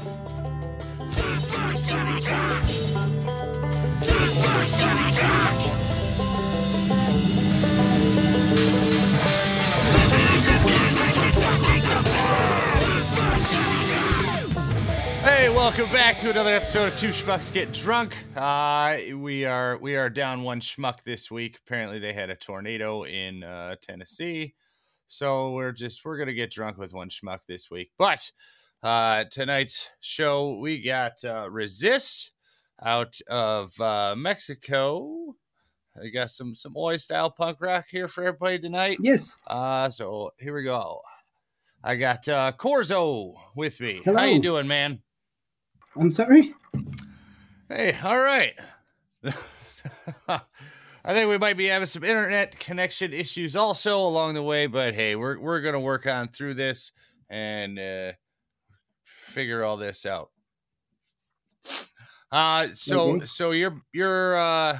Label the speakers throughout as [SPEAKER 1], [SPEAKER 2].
[SPEAKER 1] Hey, welcome back to another episode of Two Schmucks Get Drunk. Uh, we are we are down one schmuck this week. Apparently, they had a tornado in uh, Tennessee, so we're just we're gonna get drunk with one schmuck this week. But uh, tonight's show we got uh, Resist out of uh, Mexico. I got some some Oi style punk rock here for everybody tonight.
[SPEAKER 2] Yes.
[SPEAKER 1] Uh, so here we go. I got uh, Corzo with me.
[SPEAKER 2] Hello.
[SPEAKER 1] How you doing, man?
[SPEAKER 2] I'm sorry.
[SPEAKER 1] Hey, all right. I think we might be having some internet connection issues also along the way, but hey, we're we're gonna work on through this and uh, figure all this out. Uh so
[SPEAKER 2] Okay.
[SPEAKER 1] so your your uh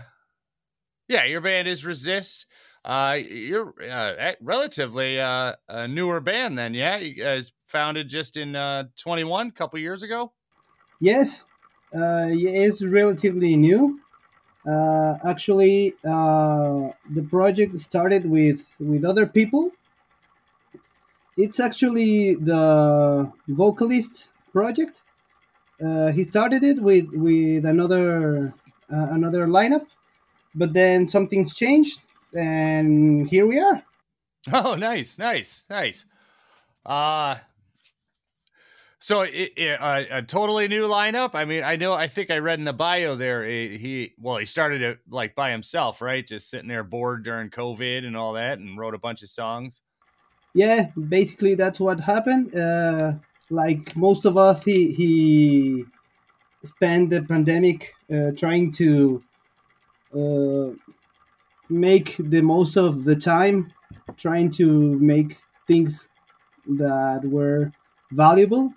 [SPEAKER 1] yeah your band is Resist. Uh, you're uh, relatively uh, a newer band then, yeah. You guys founded just in uh 21, a couple years ago.
[SPEAKER 2] Yes. Uh, it's relatively new. Uh, actually, uh, the project started with with other people. It's actually the vocalist project. Uh, he started it with with another uh, another lineup, but then something's changed, and here we are.
[SPEAKER 1] Oh, nice, nice, nice. Uh so it, it, uh, a totally new lineup. I mean, I know. I think I read in the bio there. He, he well, he started it like by himself, right? Just sitting there bored during COVID and all that, and wrote a bunch of songs.
[SPEAKER 2] Yeah, basically that's what happened. Uh, like most of us, he he spent the pandemic uh, trying to uh, make the most of the time, trying to make things that were valuable.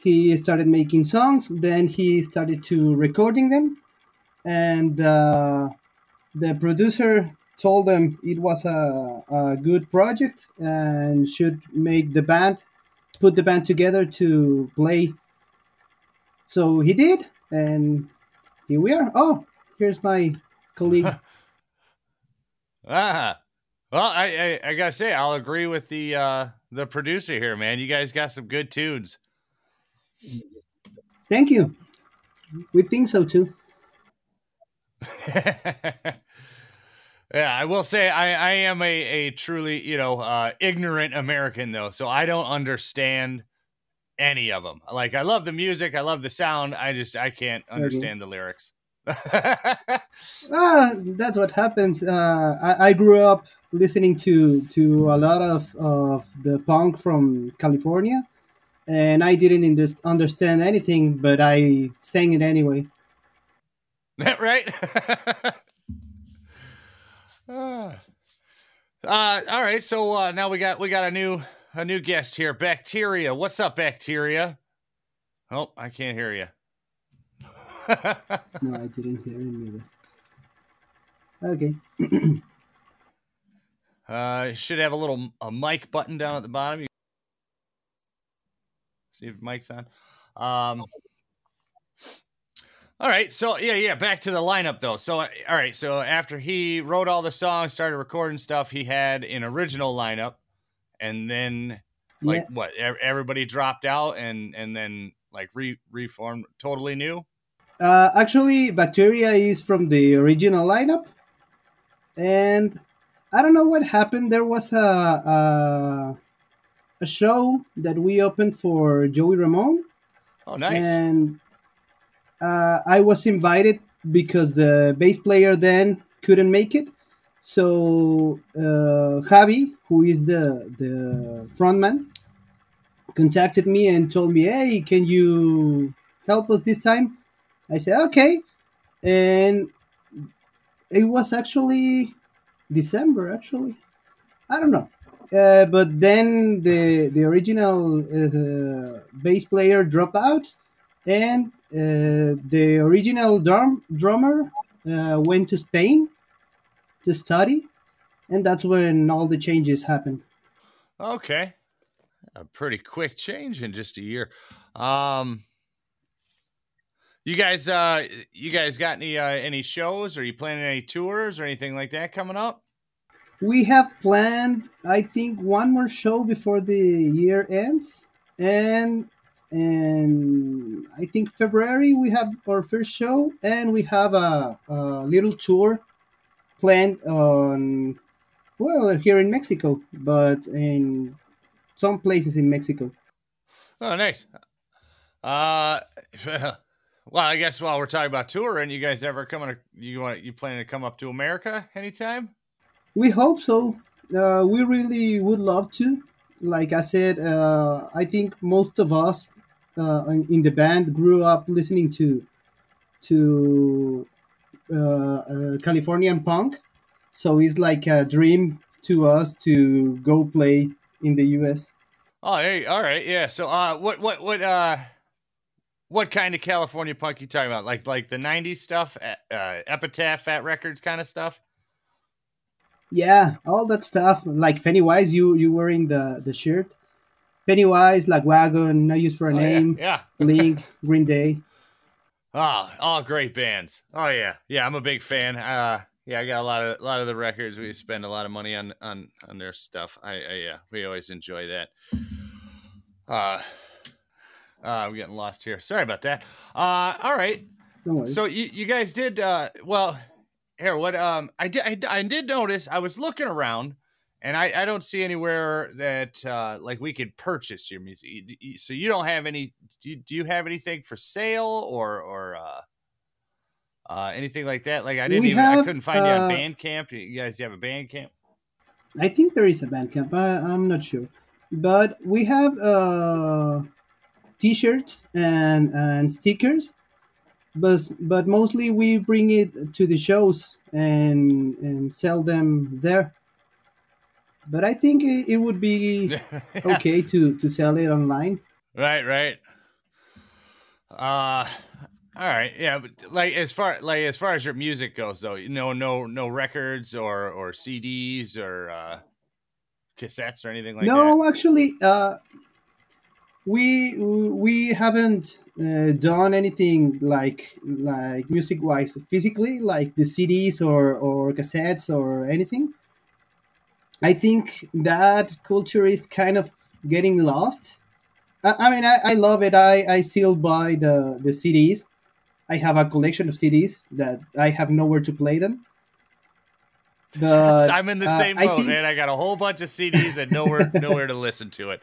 [SPEAKER 2] He started making songs, then he started to recording them, and uh, the producer told them it was a, a good project and should make the band put the band together to play. So he did and here we are. Oh here's my colleague.
[SPEAKER 1] Ah, well, I, I I gotta say, I'll agree with the uh the producer here, man. You guys got some good tunes.
[SPEAKER 2] thank you. We think so too
[SPEAKER 1] yeah, I will say I, I am a, a truly, you know, uh, ignorant American though, so I don't understand any of them. Like I love the music, I love the sound. I just I can't understand the lyrics.
[SPEAKER 2] ah that's what happens uh, I, I grew up listening to to a lot of, of the punk from california and i didn't understand anything but i sang it anyway That
[SPEAKER 1] right? uh, all right, so uh, now we got we got a new a new guest here, Bacteria. What's up, Bacteria? Oh, I can't hear you.
[SPEAKER 2] No, I didn't hear him either. Okay.
[SPEAKER 1] Uh, should have a little a mic button down at the bottom. You see if mic's on. Um. All right, so yeah, yeah. Back to the lineup though. So uh, all right, so after he wrote all the songs, started recording stuff, he had an original lineup, and then like
[SPEAKER 2] yeah.
[SPEAKER 1] what? Everybody dropped out, and and then like re reformed, totally new.
[SPEAKER 2] Uh, actually, Bacteria is from the original lineup, and I don't know what happened. There was a a, a show that we opened for Joey Ramone,
[SPEAKER 1] Oh, nice.
[SPEAKER 2] and uh, I was invited because the bass player then couldn't make it. So uh, Javi, who is the the frontman, contacted me and told me, "Hey, can you help us this time?" I said, "Okay," and it was actually December. Actually, I don't know. Uh, but then the the original uh, bass player dropped out, and the original drum drummer uh, went to Spain to study, and that's when all the changes happened.
[SPEAKER 1] Okay. A pretty quick change in just a year. Um You guys, uh, you guys got any uh, any shows? Are you planning any tours or anything like that coming up?
[SPEAKER 2] We have planned, I think, one more show before the year ends, and and I think February we have our first show, and we have a, a little tour planned on well here in Mexico, but in some places in Mexico.
[SPEAKER 1] Oh, nice. Uh, well, I guess while we're talking about touring, you guys ever coming? You want you planning to come up to America anytime?
[SPEAKER 2] We hope so. Uh, we really would love to. Like I said, uh, I think most of us uh, in the band grew up listening to to uh, uh, Californian punk, so it's like a dream to us to go play in the U.S.
[SPEAKER 1] Oh, hey, all right, yeah. So, uh, what, what, what, uh, what kind of California punk you talking about? Like, like the '90s stuff, uh, Epitaph, Fat Wreck Chords, kind of stuff.
[SPEAKER 2] Yeah, all that stuff. Like Pennywise, you you wearing the the shirt. Pennywise, Lagwagon, No Use for a
[SPEAKER 1] oh,
[SPEAKER 2] Name,
[SPEAKER 1] yeah,
[SPEAKER 2] yeah. Green Day.
[SPEAKER 1] Oh, all great bands. Oh yeah, yeah. I'm a big fan. Uh, yeah, I got a lot of a lot of the records. We spend a lot of money on on on their stuff. I, I yeah, we always enjoy that. Uh, uh, I'm getting lost here. Sorry about that. Uh, all right. So you you guys did uh well here what um I did I, I did notice I was looking around and I, I don't see anywhere that uh, like we could purchase your music. So you don't have any? Do you, do you have anything for sale or or uh, uh, anything like that? Like I didn't
[SPEAKER 2] We
[SPEAKER 1] even I
[SPEAKER 2] have,
[SPEAKER 1] couldn't find you on
[SPEAKER 2] uh,
[SPEAKER 1] Bandcamp. You guys you have a Bandcamp?
[SPEAKER 2] I think there is a Bandcamp. I, I'm not sure, but we have uh, T-shirts and and stickers, but but mostly we bring it to the shows and and sell them there. But I think it, it would be okay to to sell it online.
[SPEAKER 1] Right, right. Uh all right, yeah, but like as far like as far as your music goes though, you know, no no records or or CDs or uh cassettes or anything like that.
[SPEAKER 2] no, actually, uh, we we haven't uh, done anything like like music wise physically, like the CDs or or cassettes or anything. I think that culture is kind of getting lost. I, I mean, I, I love it. I, I still buy the, the CDs. I have a collection of CDs that I have nowhere to play them.
[SPEAKER 1] I'm in the
[SPEAKER 2] uh,
[SPEAKER 1] same boat,
[SPEAKER 2] think-
[SPEAKER 1] man. I got a whole bunch of CDs and nowhere nowhere to listen to it.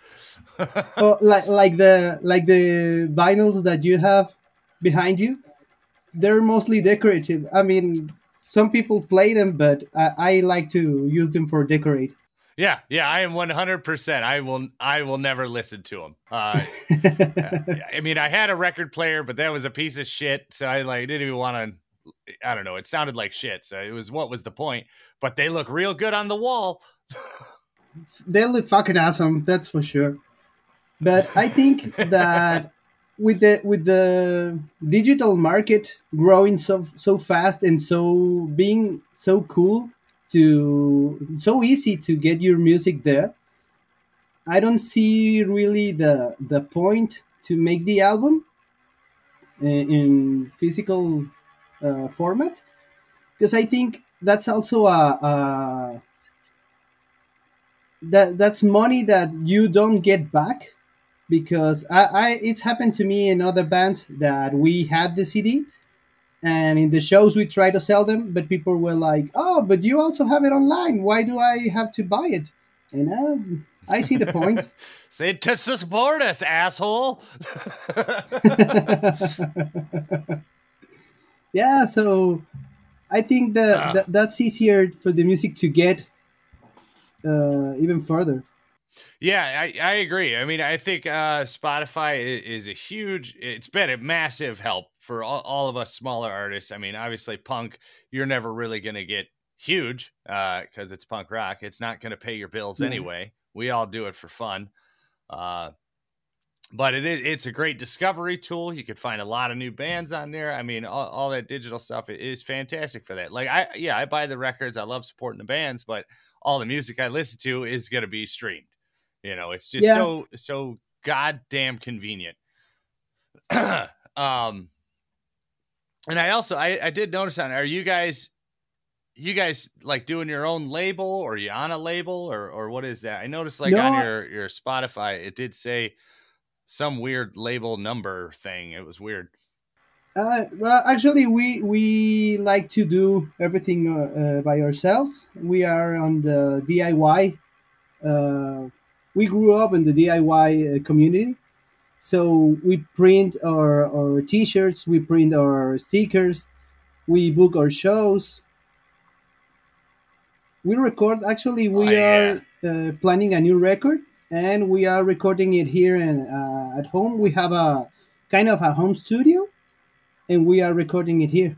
[SPEAKER 2] oh, like like the like the vinyls that you have behind you, they're mostly decorative. I mean, some people play them, but I, I like to use them for decorate.
[SPEAKER 1] yeah, yeah, I am 100%. I will I will never listen to them. Uh I mean, I had a record player, but that was a piece of shit. So I like didn't even want to. I don't know. It sounded like shit. So it was what was the point? But they look real good on the wall.
[SPEAKER 2] they look fucking awesome, that's for sure. But I think that with the with the digital market growing so so fast and so being so cool to so easy to get your music there, I don't see really the the point to make the album in, in physical uh, format. Because I think that's also a, a that that's money that you don't get back because I, I it's happened to me in other bands that we had the CD and in the shows we try to sell them but people were like oh but you also have it online why do I have to buy it and um, I see the point
[SPEAKER 1] Say to support us, asshole.
[SPEAKER 2] yeah so I think that,
[SPEAKER 1] Ah.
[SPEAKER 2] that that's easier for the music to get uh, even further
[SPEAKER 1] Yeah, I, I agree. I mean, I think uh, Spotify is a huge. It's been a massive help for all, all of us smaller artists. I mean, obviously, punk, you're never really going to get huge because it's punk rock. It's not going to pay your bills
[SPEAKER 2] Yeah.
[SPEAKER 1] anyway. We all do it for fun. Uh, but it is it's a great discovery tool. You could find a lot of new bands on there. I mean, all, all that digital stuff is fantastic for that. Like I yeah, I buy the records. I love supporting the bands, but all the music I listen to is going to be streamed. You know, it's just
[SPEAKER 2] Yeah.
[SPEAKER 1] so so goddamn convenient. um and I also I, I did notice on are you guys you guys like doing your own label or you on a label or or what is that? I noticed like
[SPEAKER 2] No,
[SPEAKER 1] on your your Spotify it did say some weird label number thing. It was weird.
[SPEAKER 2] Uh, well, actually, we we like to do everything uh, uh, by ourselves. We are on the DIY. We grew up in the DIY uh, community, so we print our our T-shirts, we print our stickers, we book our shows. We record. Actually, we
[SPEAKER 1] Oh, yeah.
[SPEAKER 2] are uh, planning a new record, and we are recording it here and uh, at home. We have a kind of a home studio and we are recording it here.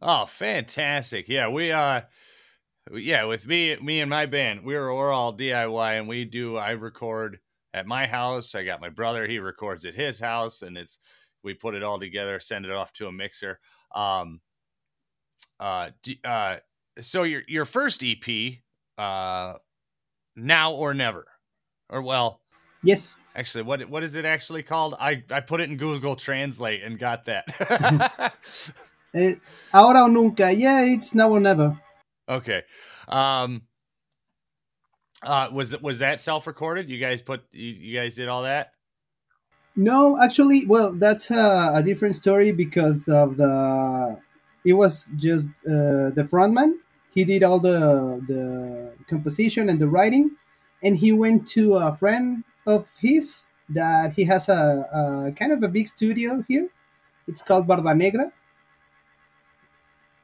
[SPEAKER 1] Oh, fantastic. Yeah, we uh yeah, with me me and my band, we're we're all DIY and we do I record at my house. I got my brother, he records at his house and it's we put it all together, send it off to a mixer. Um uh uh so your your first EP uh now or never. Or well,
[SPEAKER 2] Yes,
[SPEAKER 1] actually what what is it actually called? I I put it in Google Translate and got that.
[SPEAKER 2] eh, ahora o nunca. Yeah, it's now or never.
[SPEAKER 1] Okay. Um uh was was that self-recorded? You guys put you, you guys did all that?
[SPEAKER 2] No, actually, well, that's a, a different story because of the. It was just uh, the frontman. He did all the the composition and the writing, and he went to a friend of his that he has a, a kind of a big studio here. It's called Barba Negra,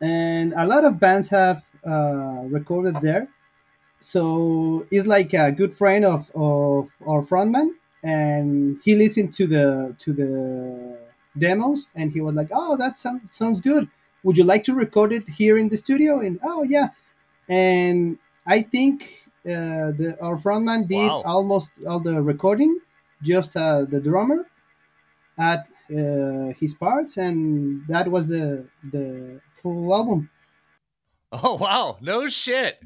[SPEAKER 2] and a lot of bands have uh, recorded there. So he's like a good friend of, of our frontman, and he listened to the to the demos, and he was like, "Oh, that sounds sounds good. Would you like to record it here in the studio?" And oh yeah, and I think uh, the our frontman did
[SPEAKER 1] Wow.
[SPEAKER 2] almost all the recording, just uh, the drummer at uh, his parts, and that was the the full album.
[SPEAKER 1] Oh wow, no shit.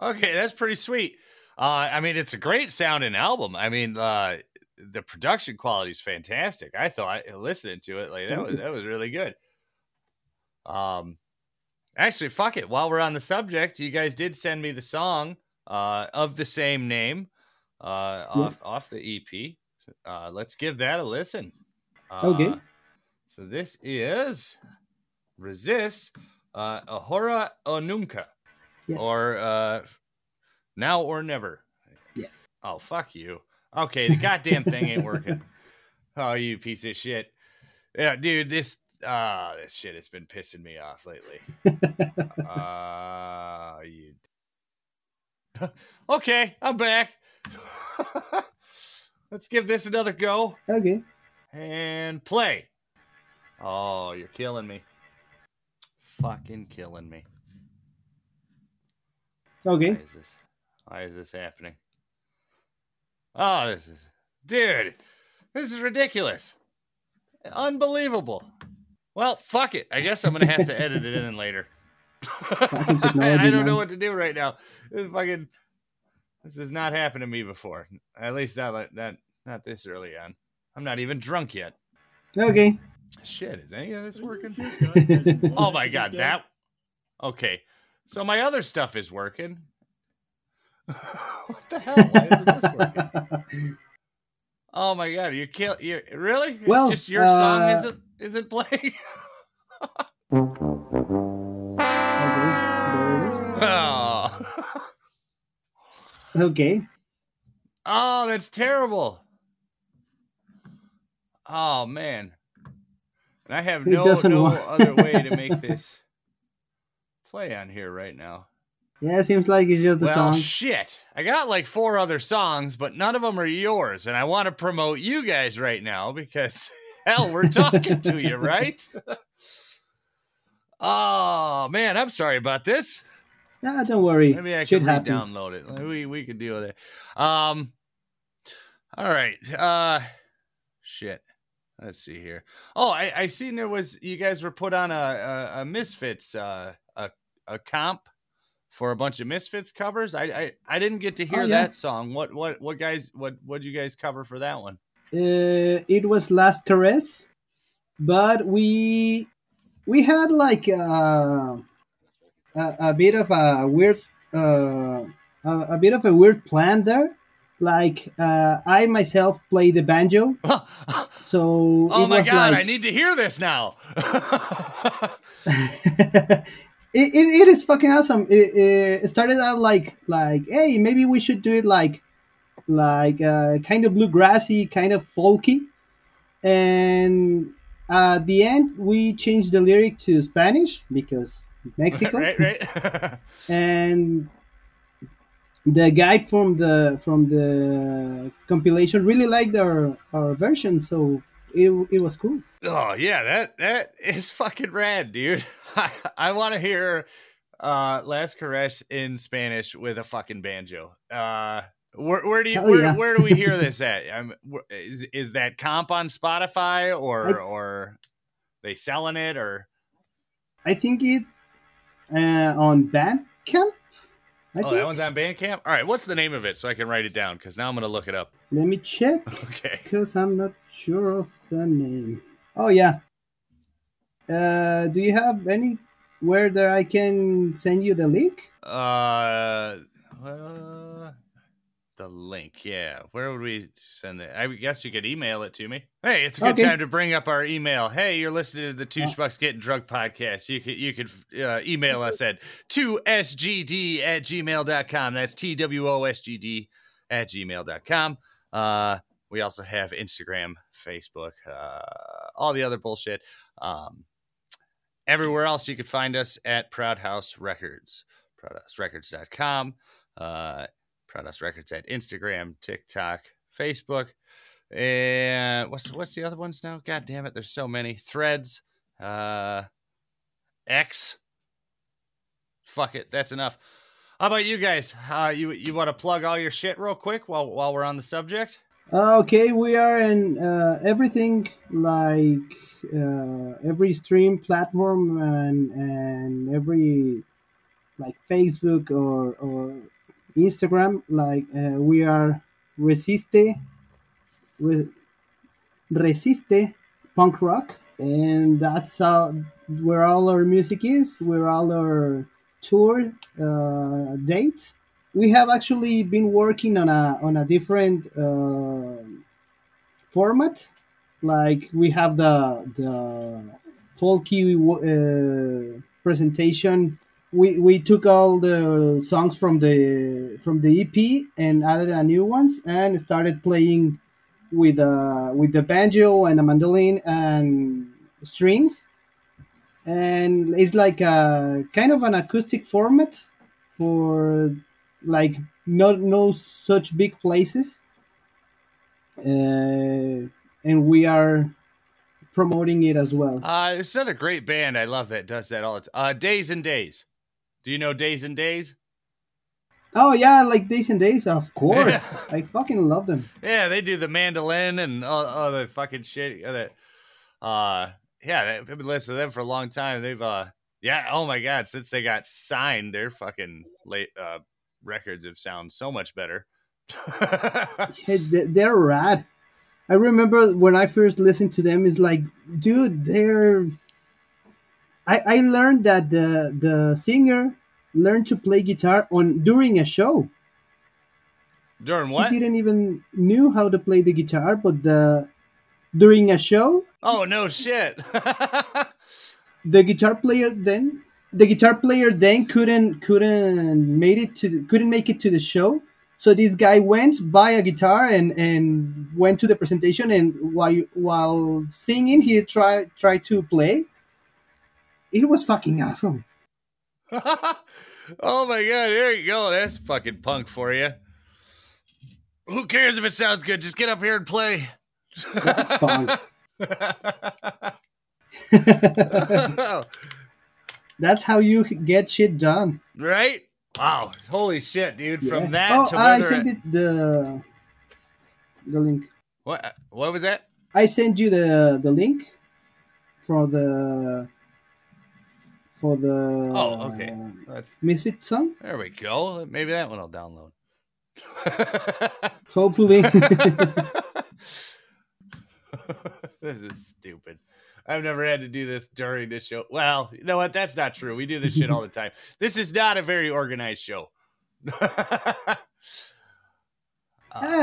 [SPEAKER 1] Okay, that's pretty sweet. Uh I mean it's a great sounding album. I mean uh the production quality is fantastic. I thought listening to it like that was that was really good. Um actually fuck it. While we're on the subject, you guys did send me the song uh of the same name uh off
[SPEAKER 2] Yes.
[SPEAKER 1] off the EP. Uh let's give that a listen. Uh,
[SPEAKER 2] Okay.
[SPEAKER 1] So this is Resist uh Ahora o Nunca
[SPEAKER 2] Yes.
[SPEAKER 1] or uh now or never.
[SPEAKER 2] Yeah.
[SPEAKER 1] Oh fuck you. Okay, the goddamn thing ain't working. Oh, you piece of shit. Yeah, dude, this uh this shit has been pissing me off lately. uh you Okay, I'm back. Let's give this another go
[SPEAKER 2] okay.
[SPEAKER 1] and play. Oh, you're killing me. Fucking killing me.
[SPEAKER 2] Okay.
[SPEAKER 1] Why is this? Why is this happening? Oh, this is, dude, this is ridiculous. Unbelievable. Well, fuck it. I guess I'm gonna have to edit it in later. I, don't know what to do right now. This fucking, this has not happened to me before. At least not like not not this early on. I'm not even drunk yet.
[SPEAKER 2] Okay.
[SPEAKER 1] Shit, is any of this working? Oh my god, that. Okay, so my other stuff is working. what the hell? Why isn't this working? Oh my god, you kill you really? It's
[SPEAKER 2] Well,
[SPEAKER 1] just your song
[SPEAKER 2] uh,
[SPEAKER 1] isn't isn't playing. oh.
[SPEAKER 2] Okay.
[SPEAKER 1] oh, that's terrible. Oh man, and I have no no
[SPEAKER 2] work.
[SPEAKER 1] other way to make this play on here right now.
[SPEAKER 2] Yeah, it seems like it's just a
[SPEAKER 1] well,
[SPEAKER 2] song.
[SPEAKER 1] shit. I got like four other songs, but none of them are yours. And I want to promote you guys right now because, hell, we're talking to you, right? oh, man. I'm sorry about this.
[SPEAKER 2] Ah, don't worry.
[SPEAKER 1] Maybe I
[SPEAKER 2] Shit
[SPEAKER 1] can
[SPEAKER 2] happens.
[SPEAKER 1] re-download it. We, we could deal with it. Um, all right. Uh, shit. Let's see here. Oh, I, I seen there was, you guys were put on a, a, a Misfits, uh, a, a comp for a bunch of Misfits covers. I, I, I didn't get to hear
[SPEAKER 2] Oh, yeah.
[SPEAKER 1] that song. What, what, what guys, what, what did you guys cover for that one?
[SPEAKER 2] Uh, it was Last Caress, but we we had like uh, a, a bit of a weird uh, a, a bit of a weird plan there. Like uh, I myself play the banjo, so
[SPEAKER 1] oh my god,
[SPEAKER 2] like,
[SPEAKER 1] I need to hear this now.
[SPEAKER 2] it, it, it is fucking awesome. It, it started out like like hey maybe we should do it like like uh, kind of bluegrassy, kind of folky, and at the end we changed the lyric to Spanish because Mexico,
[SPEAKER 1] right, right.
[SPEAKER 2] and the guide from the from the compilation really liked our our version, so it, it was cool.
[SPEAKER 1] oh yeah, that that is fucking rad, dude. I, I want to hear uh Last Caress in Spanish with a fucking banjo. Uh where, where do you where,
[SPEAKER 2] yeah.
[SPEAKER 1] where do we hear this at? I'm, is is that comp on Spotify or
[SPEAKER 2] I-
[SPEAKER 1] or they selling it or
[SPEAKER 2] I think it uh, on Bandcamp. I
[SPEAKER 1] oh
[SPEAKER 2] think.
[SPEAKER 1] that one's on Bandcamp. All right, what's the name of it so I can write it down because now I'm gonna look it up.
[SPEAKER 2] Let me check
[SPEAKER 1] Okay.
[SPEAKER 2] because I'm not sure of the name. Oh yeah. Uh, do you have any where that I can send you the link?
[SPEAKER 1] Uh, uh, the link. Yeah, where would we send it? I guess you could email it to me. Hey, it's a good
[SPEAKER 2] Okay.
[SPEAKER 1] time to bring up our email. Hey, you're listening to the Two
[SPEAKER 2] Uh.
[SPEAKER 1] Schmucks Getting Drunk podcast. You could you could uh, email us at 2sgd at gmail.com. That's T W O S G D at gmail.com. Uh, we also have Instagram, Facebook, uh, all the other bullshit. Um, everywhere else you can find us at Proud House Records, proudhouserecords.com, uh, Proud Records at Instagram, TikTok, Facebook, and what's what's the other ones now? God damn it, there's so many. Threads, uh, X. Fuck it, that's enough. How about you guys? Uh, you you want to plug all your shit real quick while while we're on the subject?
[SPEAKER 2] Okay, we are in uh, everything like uh, every stream platform and and every like Facebook or or Instagram. Like uh, we are Resiste, Re- Resiste Punk Rock, and that's how where all our music is. Where all our tour uh, dates we have actually been working on a on a different uh, format. Like we have the the folky uh, presentation. We, we took all the songs from the from the EP and added a new ones and started playing with uh, with the banjo and a mandolin and strings. And it's like a kind of an acoustic format for like not no such big places uh, and we are promoting it as well
[SPEAKER 1] Uh, it's another great band. I love that does that all the time. Uh, Days N' Daze. Do you know Days N' Daze?
[SPEAKER 2] oh yeah like Days N' Daze of course
[SPEAKER 1] Yeah.
[SPEAKER 2] i fucking love them
[SPEAKER 1] Yeah, they do the mandolin and all, all the fucking shit. uh, That, uh, yeah, I've been listening to them for a long time. They've, uh, yeah, oh my god, since they got signed, their fucking late uh records have sound so much better.
[SPEAKER 2] They- they're rad i remember when i first listened to them it's like dude they're i i learned that the the singer learned to play guitar on during a show
[SPEAKER 1] During what?
[SPEAKER 2] he didn't even knew how to play the guitar but the during a show
[SPEAKER 1] Oh no shit.
[SPEAKER 2] the guitar player then the guitar player then couldn't couldn't made it to couldn't make it to the show so this guy went buy a guitar and and went to the presentation and while while singing he tried tried to play it was fucking awesome
[SPEAKER 1] oh my god, there you go. That's fucking punk for you. Who cares if it sounds good? Just get up here and play.
[SPEAKER 2] That's punk. that's how you get shit done
[SPEAKER 1] right? Wow. Holy shit, dude.
[SPEAKER 2] Yeah.
[SPEAKER 1] From that
[SPEAKER 2] oh
[SPEAKER 1] to
[SPEAKER 2] i sent it the the link
[SPEAKER 1] what what was that?
[SPEAKER 2] I sent you the the link for the for the
[SPEAKER 1] Oh, okay. That's
[SPEAKER 2] Misfit song.
[SPEAKER 1] there we go. Maybe that one I'll download.
[SPEAKER 2] Hopefully,
[SPEAKER 1] this is stupid. I've never had to do this during this show. Well, you know what? That's not true. We do this shit all the time. This is not a very organized show.
[SPEAKER 2] ah,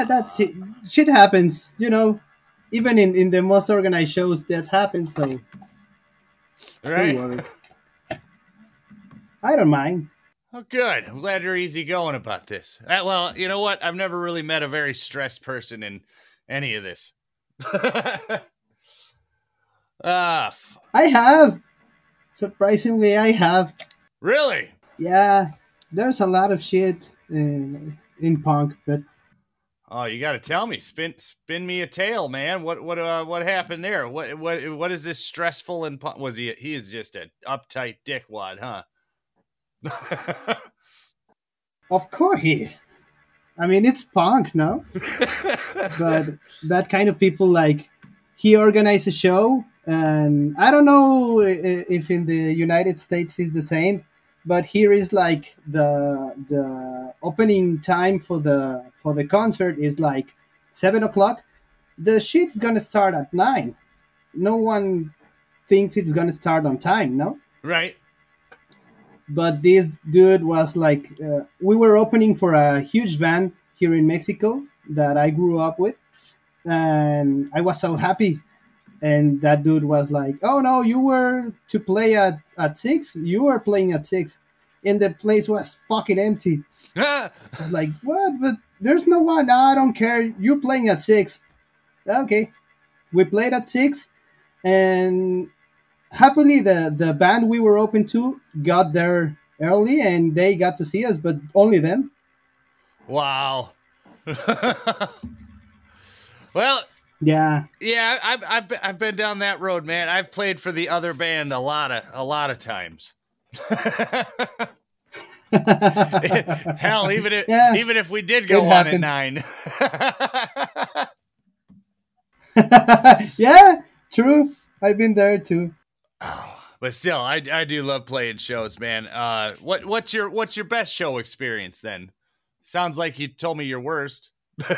[SPEAKER 2] that's it. Shit happens, you know. Even in, in the most organized shows, that happens. So,
[SPEAKER 1] right?
[SPEAKER 2] I don't mind.
[SPEAKER 1] Oh, good. I'm glad you're easygoing about this. Uh, well, you know what? I've never really met a very stressed person in any of this. ah, f-
[SPEAKER 2] I have. Surprisingly, I have.
[SPEAKER 1] really?
[SPEAKER 2] Yeah, there's a lot of shit in, in punk, but
[SPEAKER 1] Oh, you got to tell me. Spin, spin me a tale, man. What, what, uh, what happened there? What, what, what is this stressful and pu- was he? He is just an uptight dickwad, huh?
[SPEAKER 2] of course he is. I mean, it's punk, no? but that kind of people like he organized a show and i don't know if in the united states is the same but here is like the the opening time for the for the concert is like seven o'clock the shit's gonna start at nine no one thinks it's gonna start on time no
[SPEAKER 1] right.
[SPEAKER 2] But this dude was like uh, we were opening for a huge band here in mexico that i grew up with and i was so happy. And that dude was like oh no you were to play at, at six? You were playing at six. And the place was fucking empty. I was like what? But there's no one. No, i don't care. You're playing at six. Okay. We played at six and happily the the band we were open to got there early and they got to see us but only them
[SPEAKER 1] wow. well,
[SPEAKER 2] yeah
[SPEAKER 1] yeah, I've, I've been- I've been down that road, man. I've played for the other band a lot of a lot of times. Hell, even if
[SPEAKER 2] Yeah.
[SPEAKER 1] even if we did go on at nine.
[SPEAKER 2] yeah true i've been there too
[SPEAKER 1] but still, I I do love playing shows, man. Uh, what what's your what's your best show experience then? Sounds like you told me your worst.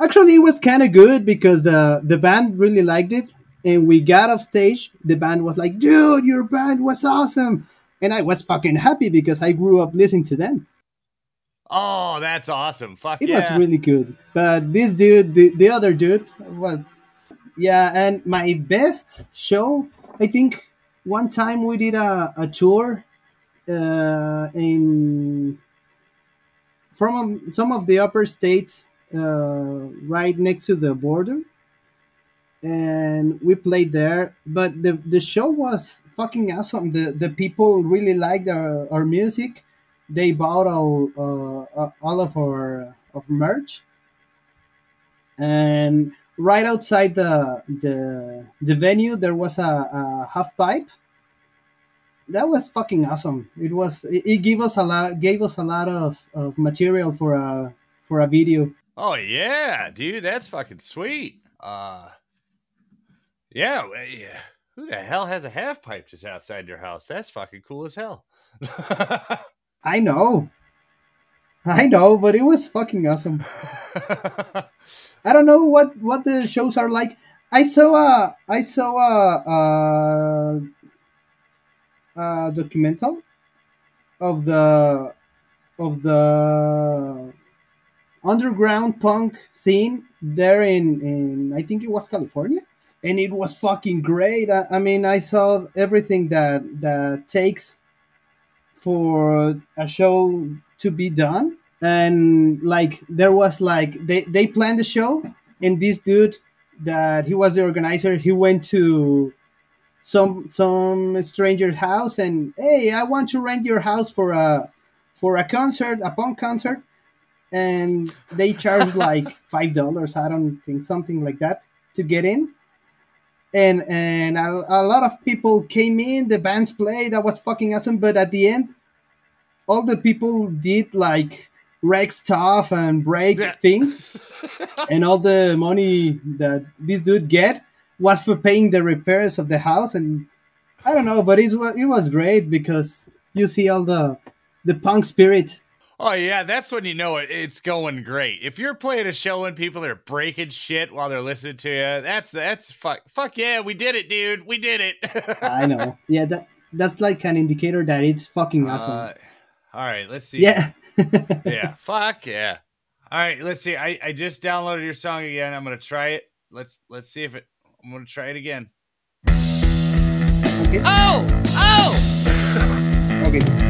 [SPEAKER 2] actually it was kind of good because the the band really liked it and we got off stage the band was like dude your band was awesome and i was fucking happy because i grew up listening to them
[SPEAKER 1] oh, that's awesome! Fuck
[SPEAKER 2] it
[SPEAKER 1] yeah!
[SPEAKER 2] was really good but this dude the, the other dude was yeah and my best show i think one time we did a, a tour uh, in from um, some of the upper states uh, right next to the border. And we played there but the, the show was fucking awesome. The, the people really liked our, our music. They bought all uh, all of our of merch. And right outside the the the venue there was a, a half pipe that was fucking awesome it was it, it gave us a lot gave us a lot of, of material for a for a video
[SPEAKER 1] Oh yeah, dude, that's fucking sweet. Uh, yeah, yeah. Who the hell has a half pipe just outside your house? That's fucking cool as hell.
[SPEAKER 2] i know i know but it was fucking awesome I don't know what what the shows are like. I saw a I saw a, a, a documental of the of the underground punk scene there in in I think it was California, and it was fucking great. I, I mean, I saw everything that that takes for a show to be done. And like there was like they they planned the show and this dude that he was the organizer he went to some some stranger's house and hey i want to rent your house for a for a concert a punk concert. And they charged like five dollars i don't think something like that to get in. And and a, a lot of people came in the bands played that was fucking awesome. But at the end all the people did like wreck stuff and break
[SPEAKER 1] Yeah.
[SPEAKER 2] things and all the money that this dude get was for paying the repairs of the house and i don't know but it was it was great because you see all the the punk spirit
[SPEAKER 1] Oh yeah, that's when you know it, it's going great. If you're playing a show and people are breaking shit while they're listening to you, that's that's fuck fuck yeah, we did it, dude. We did it.
[SPEAKER 3] I know. Yeah, that that's like an indicator that it's fucking awesome.
[SPEAKER 1] Uh, all right, let's see.
[SPEAKER 3] yeah.
[SPEAKER 1] yeah. Fuck yeah. All right, let's see. I, I just downloaded your song again. I'm gonna try it. Let's let's see if it. I'm gonna try it again.
[SPEAKER 3] Okay.
[SPEAKER 1] Oh oh.
[SPEAKER 3] Okay.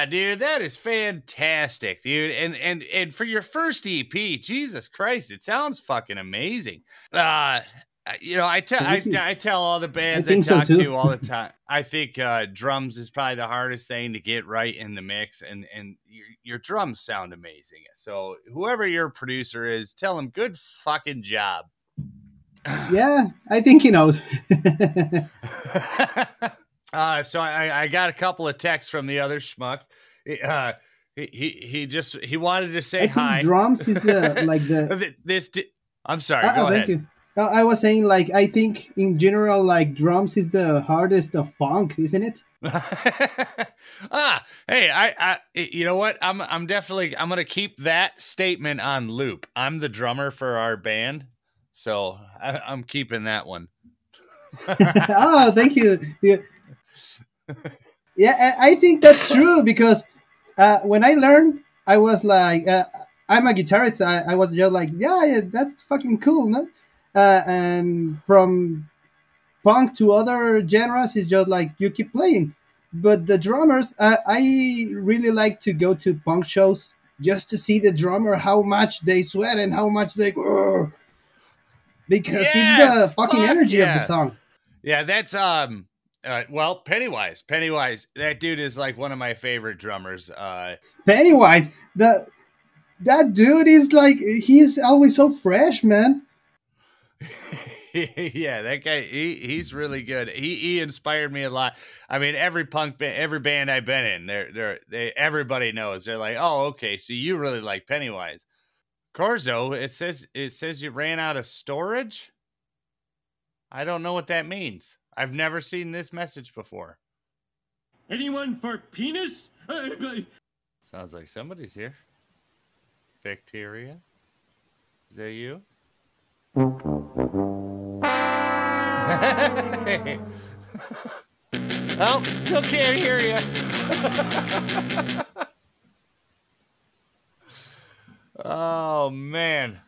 [SPEAKER 1] Yeah, dude, that is fantastic, dude. And and and for your first EP, Jesus Christ, it sounds fucking amazing. Uh, you know, I tell I, I tell all the bands I,
[SPEAKER 3] so,
[SPEAKER 1] talk
[SPEAKER 3] too.
[SPEAKER 1] to all the time. I think uh, drums is probably the hardest thing to get right in the mix, and and your, your drums sound amazing. So whoever your producer is, tell him good fucking job.
[SPEAKER 3] Yeah, I think he knows.
[SPEAKER 1] uh, so I, I got a couple of texts from the other schmuck. Uh, he, he he just he wanted to say
[SPEAKER 3] I
[SPEAKER 1] hi.
[SPEAKER 3] drums is uh, like the.
[SPEAKER 1] This di- I'm sorry.
[SPEAKER 3] Ah,
[SPEAKER 1] go ahead.
[SPEAKER 3] thank you. Uh, I was saying like I think in general like drums is the hardest of punk, isn't it?
[SPEAKER 1] ah, hey, I, I, you know what? I'm, I'm definitely, I'm gonna keep that statement on loop. I'm the drummer for our band, so I, I'm keeping that one.
[SPEAKER 3] oh, thank you. Yeah, yeah I, think that's true because
[SPEAKER 2] uh, when I learned, I was like, uh, I'm a guitarist. I, I was just like, yeah, yeah, that's fucking cool, no? Uh, and from punk to other genres, it's just like you keep playing. But the drummers, uh, I really like to go to punk shows just to see the drummer how much they sweat and how much they because it's the fucking
[SPEAKER 1] fuck
[SPEAKER 2] energy
[SPEAKER 1] yeah.
[SPEAKER 2] of the song.
[SPEAKER 1] Yeah, that's um uh, well, Pennywise. Pennywise. That dude is like one of my favorite drummers. Uh
[SPEAKER 2] Pennywise, the that dude is like he's always so fresh, man.
[SPEAKER 1] yeah, that guy he, he's really good. He he inspired me a lot. I mean, every punk band, every band I've been in, they're they're they everybody knows. They're like, "Oh, okay, so you really like Pennywise." Corzo, it says it says you ran out of storage? I don't know what that means. I've never seen this message before.
[SPEAKER 4] Anyone for penis?
[SPEAKER 1] Sounds like somebody's here. Bacteria? Is that you? oh, still can't hear you. oh, man.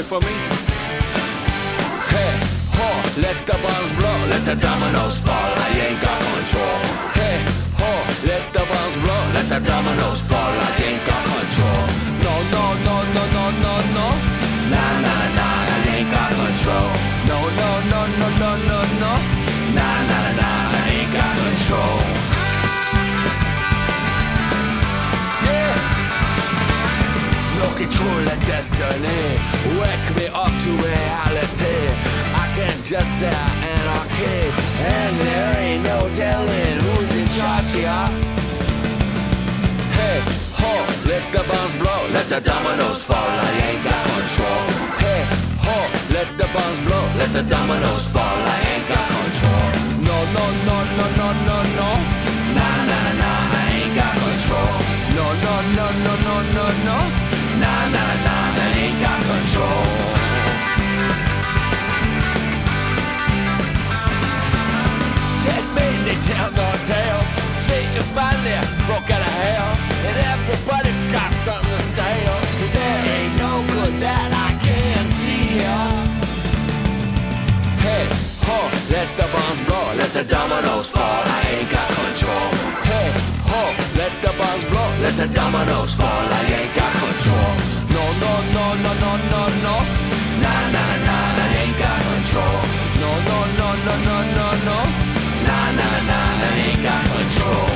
[SPEAKER 1] Ready for me?
[SPEAKER 5] Hey, ho, let the bombs blow, let the dominoes fall, I ain't got control. Hey, ho, let the bombs blow, let the dominoes fall, I ain't got control. No, no, no, no, no, no, no. Nah, nah, nah, I ain't got control. No, no, no, no, no, no, no. Nah, nah, nah, I ain't got control. Control of destiny. Wake me up to reality. I can't just say anarchy. And there ain't no telling who's in charge here. Hey, ho, let the bombs blow. Let the dominoes fall. I ain't got control. Hey, ho, let the bombs blow. Let the dominoes fall. I ain't got control. No, no, no, no, no, no, no. Nah, nah, nah, I ain't got control. No, no, no, no, no, no, no. Broke out of hell. And everybody's got something to there ain't no good that I can see. Hey, ho, let the let the dominoes fall. I ain't got bombs blow, let the dominoes fall. I ain't got control. No, no, no, no, no, no, no. Nah, nah, nah, I ain't got control. No, no, no, no, no, no, no. Nah, nah, nah, I ain't got control.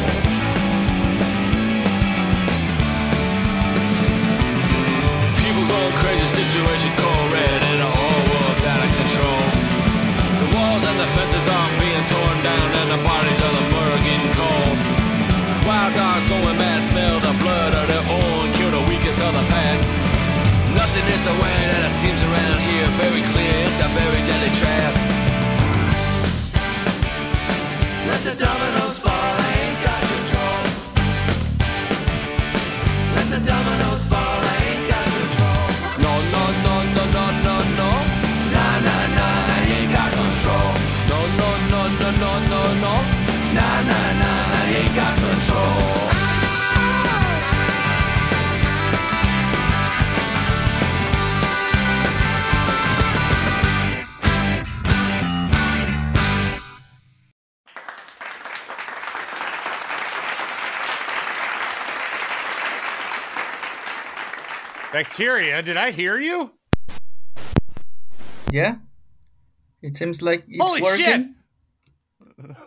[SPEAKER 5] People going crazy, situation cold red, and the whole world's out of control. The walls and the fences are being torn down, and the bodies
[SPEAKER 1] Bacteria, did I hear you?
[SPEAKER 6] Yeah. It seems like it's
[SPEAKER 1] Holy
[SPEAKER 6] working.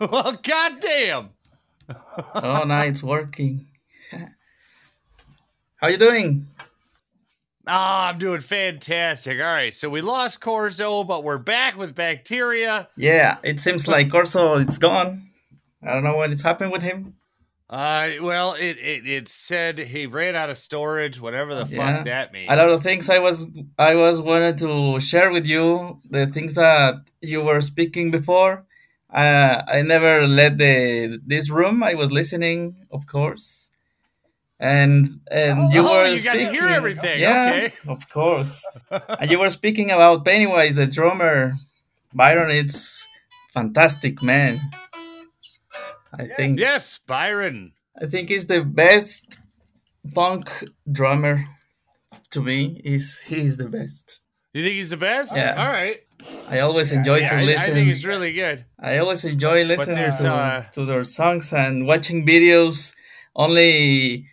[SPEAKER 1] shit! well, goddamn.
[SPEAKER 6] oh, now it's working. How you doing?
[SPEAKER 1] Ah, I'm doing fantastic. All right, so we lost Corzo, but we're back with Bacteria.
[SPEAKER 6] Yeah, it seems like Corso it's gone. I don't know what it's happened with him.
[SPEAKER 1] Uh, well, it, it it said he ran out of storage, whatever the
[SPEAKER 6] Yeah.
[SPEAKER 1] fuck that means.
[SPEAKER 6] A lot of things I was I was wanted to share with you the things that you were speaking before. Uh, I never left the this room. I was listening, of course, and and you
[SPEAKER 1] oh,
[SPEAKER 6] were
[SPEAKER 1] you got to hear everything.
[SPEAKER 6] Yeah,
[SPEAKER 1] Okay.
[SPEAKER 6] of course. and you were speaking about Pennywise, the drummer. Byron, it's fantastic, man. I think
[SPEAKER 1] Yes, Byron.
[SPEAKER 6] I think he's the best punk drummer. To me, he's he's the best.
[SPEAKER 1] You think he's the best?
[SPEAKER 6] Yeah.
[SPEAKER 1] All right.
[SPEAKER 6] I always enjoy
[SPEAKER 1] Yeah,
[SPEAKER 6] to
[SPEAKER 1] I, I think he's really good.
[SPEAKER 6] I always enjoy listening to,
[SPEAKER 1] uh,
[SPEAKER 6] to their songs and watching videos. Only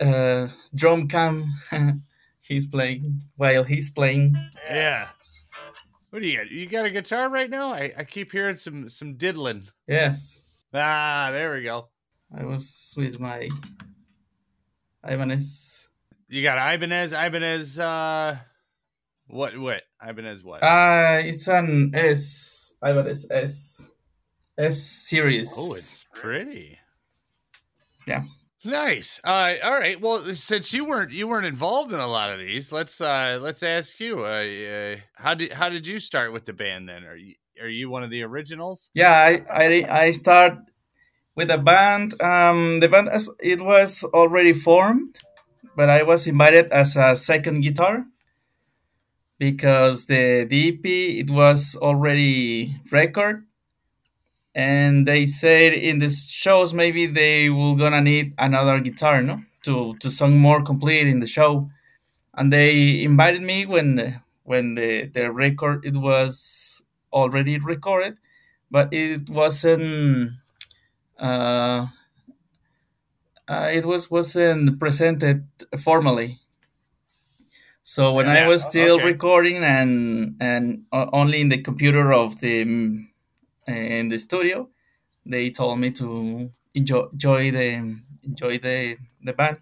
[SPEAKER 6] uh, drum cam he's playing while he's playing.
[SPEAKER 1] Yeah. What do you got? You got a guitar right now? I, I keep hearing some some diddling.
[SPEAKER 6] Yes,
[SPEAKER 1] Ah, there we go.
[SPEAKER 6] I was with my Ibanez.
[SPEAKER 1] You got Ibanez. Ibanez. Uh, what? What? Ibanez. What?
[SPEAKER 6] Uh it's an S Ibanez S S series.
[SPEAKER 1] oh, it's pretty.
[SPEAKER 6] Yeah.
[SPEAKER 1] Nice. Uh, all right. Well, since you weren't you weren't involved in a lot of these, let's uh let's ask you. Uh, uh how did how did you start with the band? Then are you are you one of the originals?
[SPEAKER 6] Yeah, I I I start with a band. Um, the band as it was already formed, but I was invited as a second guitar because the EP it was already record, and they said in the shows maybe they will gonna need another guitar, no, to to sound more complete in the show, and they invited me when when the the record it was already recorded but it wasn't uh, uh, it was wasn't presented formally. So when i was still
[SPEAKER 1] okay.
[SPEAKER 6] recording and and only in the computer of the mm, in the studio they told me to enjoy, enjoy the enjoy the the band.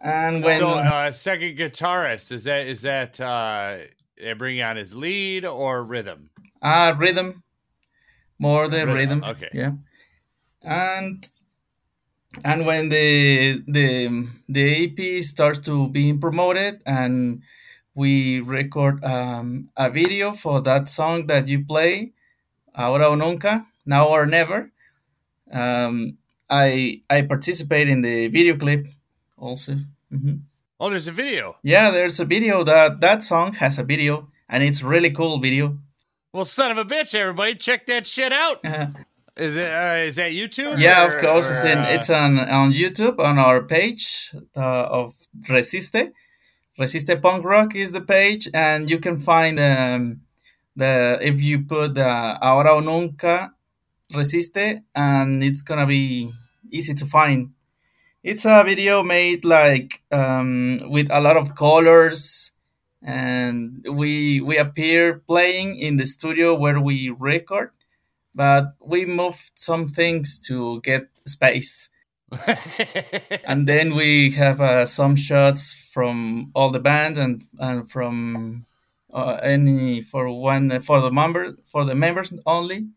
[SPEAKER 6] And when
[SPEAKER 1] so, uh, second guitarist is that is that uh, they bring on his lead or rhythm?
[SPEAKER 6] Ah, rhythm. More the
[SPEAKER 1] Rhythm,
[SPEAKER 6] rhythm.
[SPEAKER 1] okay.
[SPEAKER 6] Yeah. And and when the the the EP starts to being promoted and we record um, a video for that song that you play, Ahora o Nunca, Now or Never. Um, I I participate in the video clip also. Mhm.
[SPEAKER 1] Oh, there's a video.
[SPEAKER 6] Yeah, there's a video that that song has a video and it's really cool video.
[SPEAKER 1] Well, son of a bitch! Everybody, check that shit out. Is it? Uh, is that YouTube?
[SPEAKER 6] Yeah,
[SPEAKER 1] or-
[SPEAKER 6] of course. It's in
[SPEAKER 1] uh,
[SPEAKER 6] it's on on YouTube on our page uh, of Resiste. Resiste Punk Rock is the page, and you can find um, the if you put the Ahora o Nunca Resiste, and it's gonna be easy to find. It's a video made like um, with a lot of colors, and we we appear playing in the studio where we record but we moved some things to get space. And then we have uh, some shots from all the band and and from uh, any for one for the member for the members only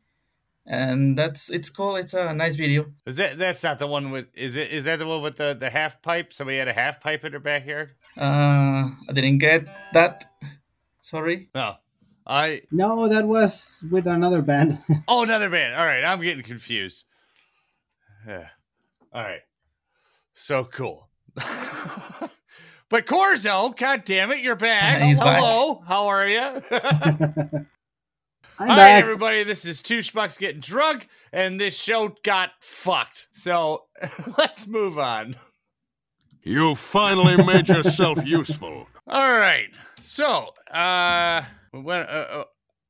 [SPEAKER 6] and that's it's cool it's a nice video
[SPEAKER 1] is that? That's not the one with. Is it? Is that the one with the the half pipe? Somebody had a half pipe in their backyard.
[SPEAKER 6] uh i didn't get that sorry
[SPEAKER 1] No, I.
[SPEAKER 2] No, that was with another band.
[SPEAKER 1] Oh, another band. All right, I'm getting confused. Yeah. All right. So cool. but Corzo, god damn it, you're back.
[SPEAKER 6] He's back.
[SPEAKER 1] Hello. How are you?
[SPEAKER 2] I'm
[SPEAKER 1] All right,
[SPEAKER 2] back.
[SPEAKER 1] everybody. This is Two Schmucks Getting Drunk, and this show got fucked. So let's move on.
[SPEAKER 7] You finally made yourself useful.
[SPEAKER 1] All right. So, uh, when, uh, uh,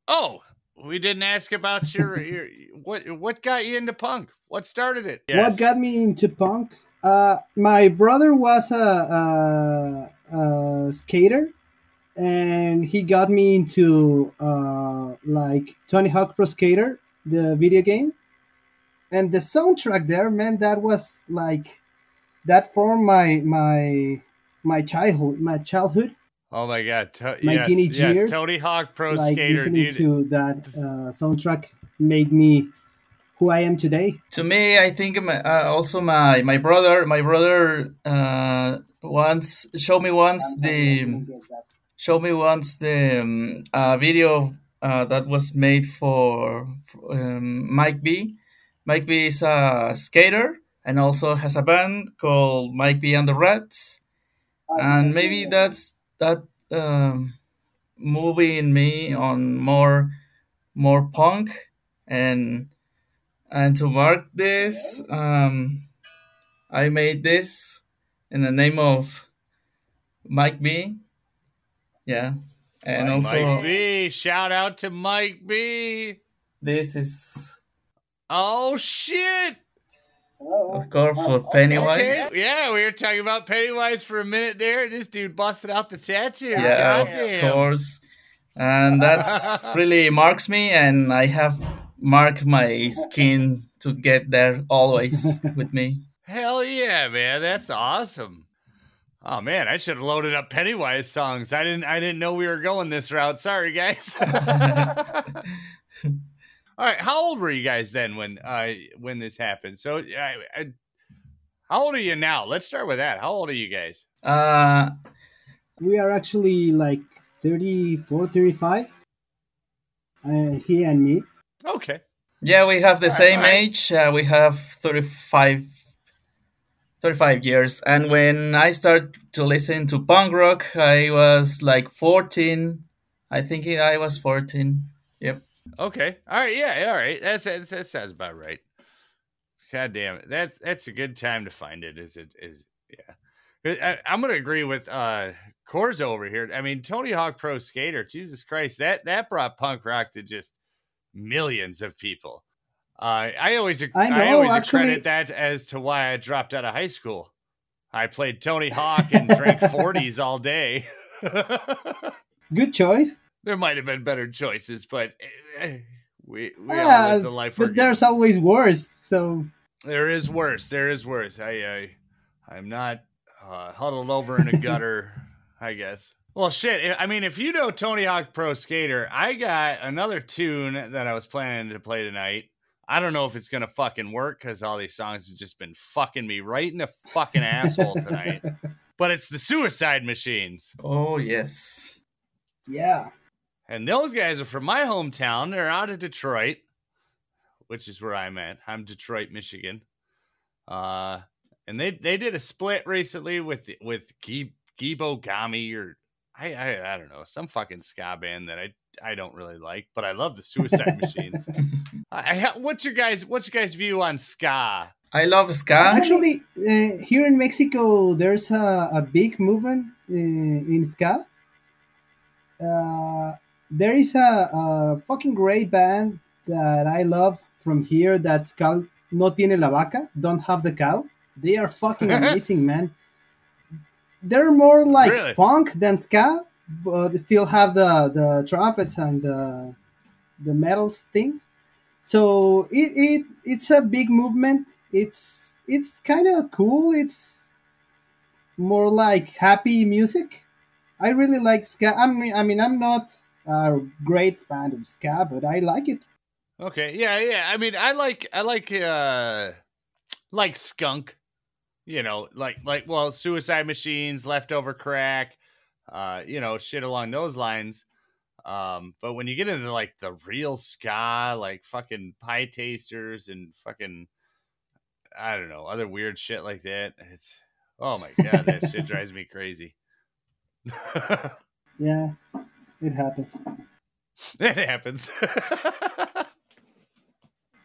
[SPEAKER 1] oh, we didn't ask about your, your what what got you into punk? What started it?
[SPEAKER 2] What got me into punk? Uh, my brother was a, a, a skater, and he got me into uh, like Tony Hawk Pro Skater, the video game, and the soundtrack there, man, that was like that formed my my my childhood, my childhood.
[SPEAKER 1] Oh my god! To-
[SPEAKER 2] My
[SPEAKER 1] yes,
[SPEAKER 2] teenage
[SPEAKER 1] yes,
[SPEAKER 2] years,
[SPEAKER 1] Tony Hawk Pro
[SPEAKER 2] like
[SPEAKER 1] Skater.
[SPEAKER 2] listening
[SPEAKER 1] Dude.
[SPEAKER 2] to that uh, soundtrack made me who I am today.
[SPEAKER 6] to me i think my, uh, also my my brother my brother uh once showed me once the showed me once the um, uh, video uh, that was made for, for, um, Mike V. Mike V is a skater and also has a band called Mike V and the Rats, and maybe that's that um, moving me on more more punk and and to mark this um, I made this in the name of Mike V. Yeah, and
[SPEAKER 1] Mike
[SPEAKER 6] also
[SPEAKER 1] B. Shout out to Mike V.
[SPEAKER 6] this is
[SPEAKER 1] Oh shit.
[SPEAKER 6] of course for Pennywise.
[SPEAKER 1] Okay. Yeah, we were talking about Pennywise for a minute there. And this dude busted out the tattoo.
[SPEAKER 6] Yeah,
[SPEAKER 1] Goddamn.
[SPEAKER 6] of course. And that's really marks me, and I have marked my skin to get there always with me.
[SPEAKER 1] Hell yeah, man. That's awesome. Oh man, I should have loaded up Pennywise songs. I didn't I didn't know we were going this route. Sorry, guys. All right, how old were you guys then when uh when this happened? So I, I, how old are you now? Let's start with that. How old are you guys?
[SPEAKER 6] Uh,
[SPEAKER 2] We are actually like 34, 35. Uh, he and me.
[SPEAKER 1] Okay.
[SPEAKER 6] yeah, we have the
[SPEAKER 1] Alright,
[SPEAKER 6] same
[SPEAKER 1] alright.
[SPEAKER 6] age. Uh, we have 35, 35 years. And when I started to listen to punk rock, I was like 14. I think I was 14. Yep.
[SPEAKER 1] Okay. All right. Yeah. All right. That's, that's that sounds about right. God damn it. That's that's a good time to find it. Is it is yeah. I, I'm gonna agree with uh Corzo over here. I mean, Tony Hawk Pro Skater. Jesus Christ, that that brought punk rock to just millions of people. Uh, I always
[SPEAKER 2] I
[SPEAKER 1] I, always
[SPEAKER 2] actually-
[SPEAKER 1] credit that as to why I dropped out of high school. I played Tony Hawk and drank 40s all day.
[SPEAKER 2] Good choice.
[SPEAKER 1] there might have been better choices, but eh, we we all
[SPEAKER 2] Yeah,
[SPEAKER 1] live the life we're
[SPEAKER 2] but there's always worse. So
[SPEAKER 1] There is worse. There is worse. I, I I'm not uh, huddled over in a gutter. I guess. Well, shit. I mean, if you know Tony Hawk Pro Skater, I got another tune that I was planning to play tonight. I don't know if it's gonna fucking work because all these songs have just been fucking me right in the fucking asshole tonight. But it's the Suicide Machines.
[SPEAKER 6] Oh, yes.
[SPEAKER 2] yeah.
[SPEAKER 1] And those guys are from my hometown. They're out of Detroit, which is where I'm at. I'm Detroit, Michigan. Uh, and they they did a split recently with with Gibo Gami or I, I I don't know some fucking ska band that I I don't really like, but I love the Suicide Machines. I, I, what's your guys What's your guys' view on ska?
[SPEAKER 6] I love ska.
[SPEAKER 2] Actually, uh, here in Mexico, there's a, a big movement uh, in ska. Uh, there is a, a fucking great band that I love from here that's called No Tiene la Vaca, Don't Have the Cow. They are fucking amazing, man. They're more like
[SPEAKER 1] Really?
[SPEAKER 2] punk than ska, but still have the, the trumpets and the, the metal things. So it, it it's a big movement. It's it's kind of cool. It's more like happy music. I really like ska. I mean, I mean, I'm not a great fan of ska, but I like it.
[SPEAKER 1] Okay, yeah, yeah. I mean, I like I like uh like skunk. You know, like like well, suicide machines, leftover crack, uh, you know, shit along those lines. Um, but when you get into like the real ska, like fucking Pietasters and fucking I don't know, other weird shit like that, it's oh my god, that shit drives me crazy.
[SPEAKER 2] Yeah, it happens.
[SPEAKER 1] it happens.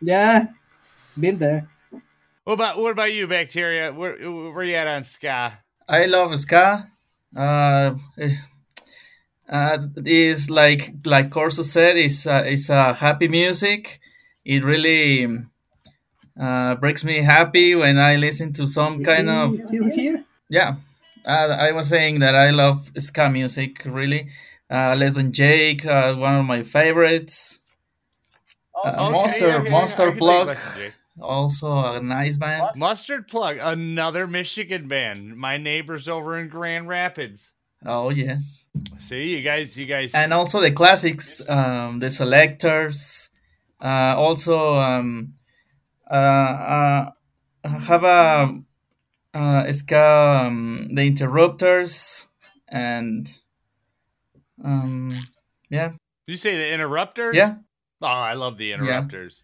[SPEAKER 2] Yeah, been there.
[SPEAKER 1] what about what about you, bacteria? Where where you at on ska?
[SPEAKER 6] I love ska. Uh, eh, uh, it's like like Corso said, it's uh, it's a happy music. It really uh, breaks me happy when I listen to some kind
[SPEAKER 2] Is
[SPEAKER 6] of
[SPEAKER 2] still here?
[SPEAKER 6] yeah. Uh, I was saying that I love ska music really. Uh, Less than Jake, uh, one of my favorites. Uh,
[SPEAKER 1] Okay,
[SPEAKER 6] Monster
[SPEAKER 1] yeah, yeah, yeah,
[SPEAKER 6] Monster
[SPEAKER 1] I can dig
[SPEAKER 6] Block,
[SPEAKER 1] Less Than Jake.
[SPEAKER 6] Also a nice band.
[SPEAKER 1] Mustard Plug, another Michigan band. My neighbors over in Grand Rapids.
[SPEAKER 6] Oh yes.
[SPEAKER 1] See, you guys, you guys.
[SPEAKER 6] and also the classics, um, the selectors. Uh, also, um, uh, uh, have a uh, ska, um, the interrupters, and um, yeah,
[SPEAKER 1] you say the Interrupters?
[SPEAKER 6] yeah,
[SPEAKER 1] Oh, I love the Interrupters.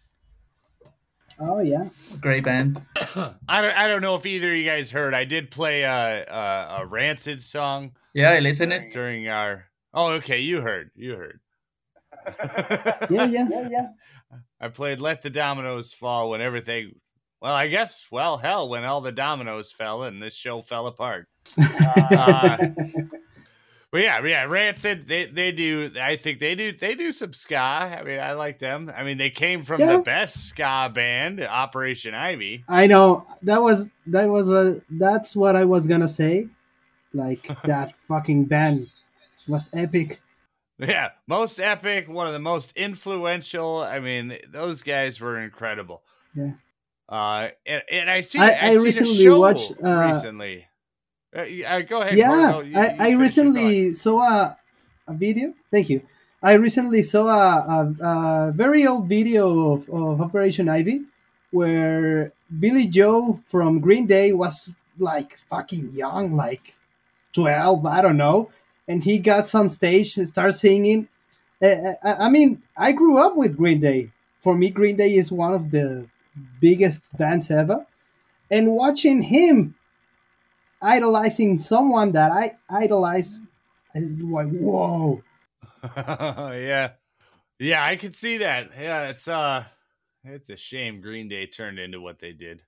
[SPEAKER 2] Oh yeah.
[SPEAKER 6] Great band.
[SPEAKER 1] I don't I don't know if either of you guys heard. I did play a a, a Rancid song
[SPEAKER 6] Yeah, I listen it.
[SPEAKER 1] during our. Oh, okay, you heard. You heard.
[SPEAKER 2] Yeah, yeah, yeah, yeah.
[SPEAKER 1] I played "Let the Dominoes Fall" when everything. Well, I guess. Well, hell, when all the dominoes fell and this show fell apart. Uh, but yeah, yeah, Rancid. They they do. I think they do. They do some ska. I mean, I like them. I mean, they came from
[SPEAKER 2] Yeah.
[SPEAKER 1] the best ska band, Operation Ivy.
[SPEAKER 2] I know that was that was uh, that's what I was gonna say. Like that fucking band was epic.
[SPEAKER 1] Yeah, most epic, one of the most influential. I mean, those guys were incredible.
[SPEAKER 2] Yeah.
[SPEAKER 1] Uh, and, and I see.
[SPEAKER 2] I-
[SPEAKER 1] I,
[SPEAKER 2] I recently
[SPEAKER 1] a
[SPEAKER 2] watched, uh,
[SPEAKER 1] recently. Uh, y- uh, go ahead.
[SPEAKER 2] yeah,
[SPEAKER 1] you-
[SPEAKER 2] I,
[SPEAKER 1] you
[SPEAKER 2] I recently saw a, a video. Thank you. I recently saw a, a, a very old video of, of Operation Ivy where Billie Joe from Green Day was like fucking young, like 12, I don't know. And he got on stage and started singing. Uh, I, I mean, I grew up with Green Day. For me, Green Day is one of the biggest bands ever. And watching him idolizing someone that I idolize is like, whoa.
[SPEAKER 1] yeah, yeah, I could see that. Yeah, it's uh, it's a shame Green Day turned into what they did.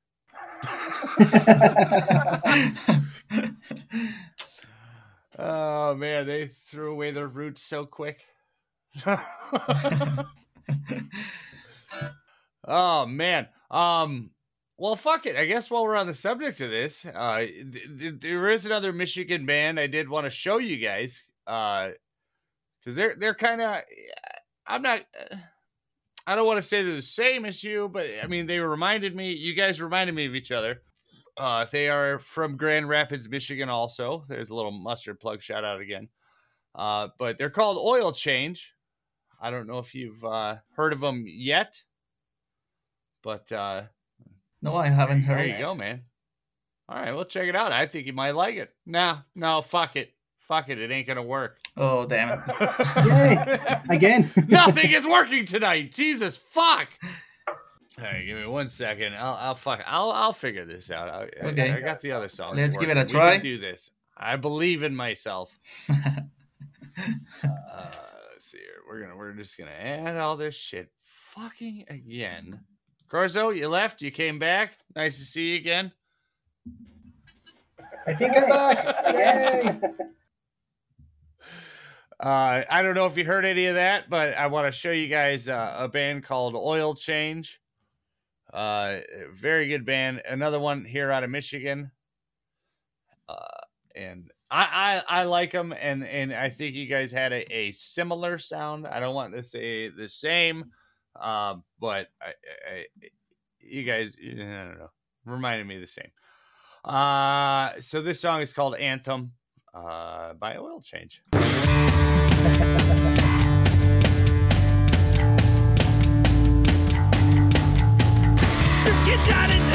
[SPEAKER 1] Oh man, they threw away their roots so quick. oh man. Um well fuck it. I guess while we're on the subject of this, uh th- th- there is another Michigan band I did want to show you guys. Uh cuz they're they're kind of I'm not I don't want to say they're the same as you, but I mean they reminded me you guys reminded me of each other. Uh, they are from Grand Rapids, Michigan. Also, there's a little mustard plug shout out again. Uh, but they're called Oil Change. I don't know if you've uh, heard of them yet, but uh,
[SPEAKER 6] no, I haven't
[SPEAKER 1] there
[SPEAKER 6] heard.
[SPEAKER 1] you go, man. All right, well, check it out. I think you might like it. Nah, no, fuck it, fuck it. It ain't gonna work.
[SPEAKER 6] Oh damn it!
[SPEAKER 2] Yay. Again.
[SPEAKER 1] Nothing is working tonight. Jesus fuck. All right, give me one second. I'll, I'll fuck. I'll, I'll figure this out. I, I-
[SPEAKER 6] Okay.
[SPEAKER 1] I, got the other songs.
[SPEAKER 6] Let's give it
[SPEAKER 1] working.
[SPEAKER 6] a
[SPEAKER 1] We
[SPEAKER 6] try.
[SPEAKER 1] can do this. I believe in myself. uh, let's see here. We're gonna. We're just gonna add all this shit. Fucking again. Corzo, you left. You came back. Nice to see you again.
[SPEAKER 2] I think I'm back. Yay.
[SPEAKER 1] Uh, I don't know if you heard any of that, but I want to show you guys uh, a band called Oil Change. Uh, very good band. Another one here out of Michigan. Uh, and I, I I like them, and and I think you guys had a, a similar sound. I don't want to say the same, uh, but I, I, you guys, I don't know, reminded me of the same. Uh, so this song is called Anthem uh, by Oil Change.
[SPEAKER 3] Kids out in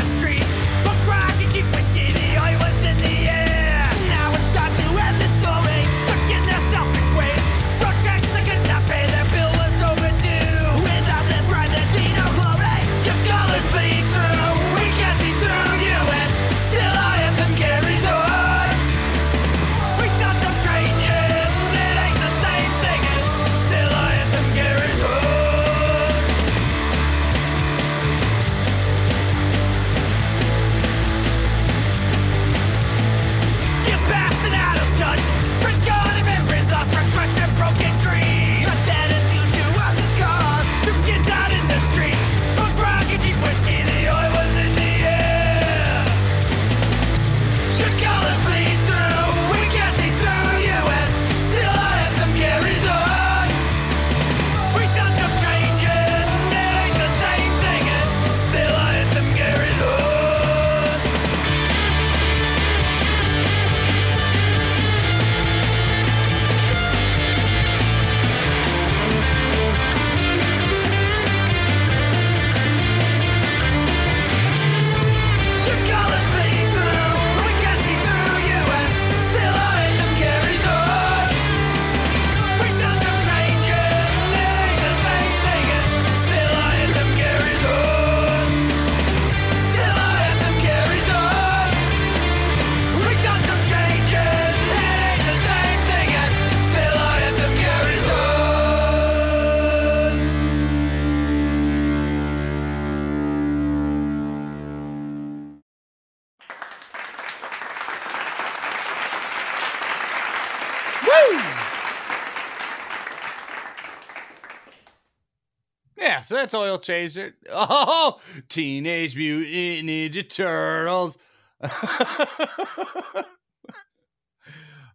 [SPEAKER 1] so that's oil chaser. Oh, Teenage Mutant Ninja Turtles.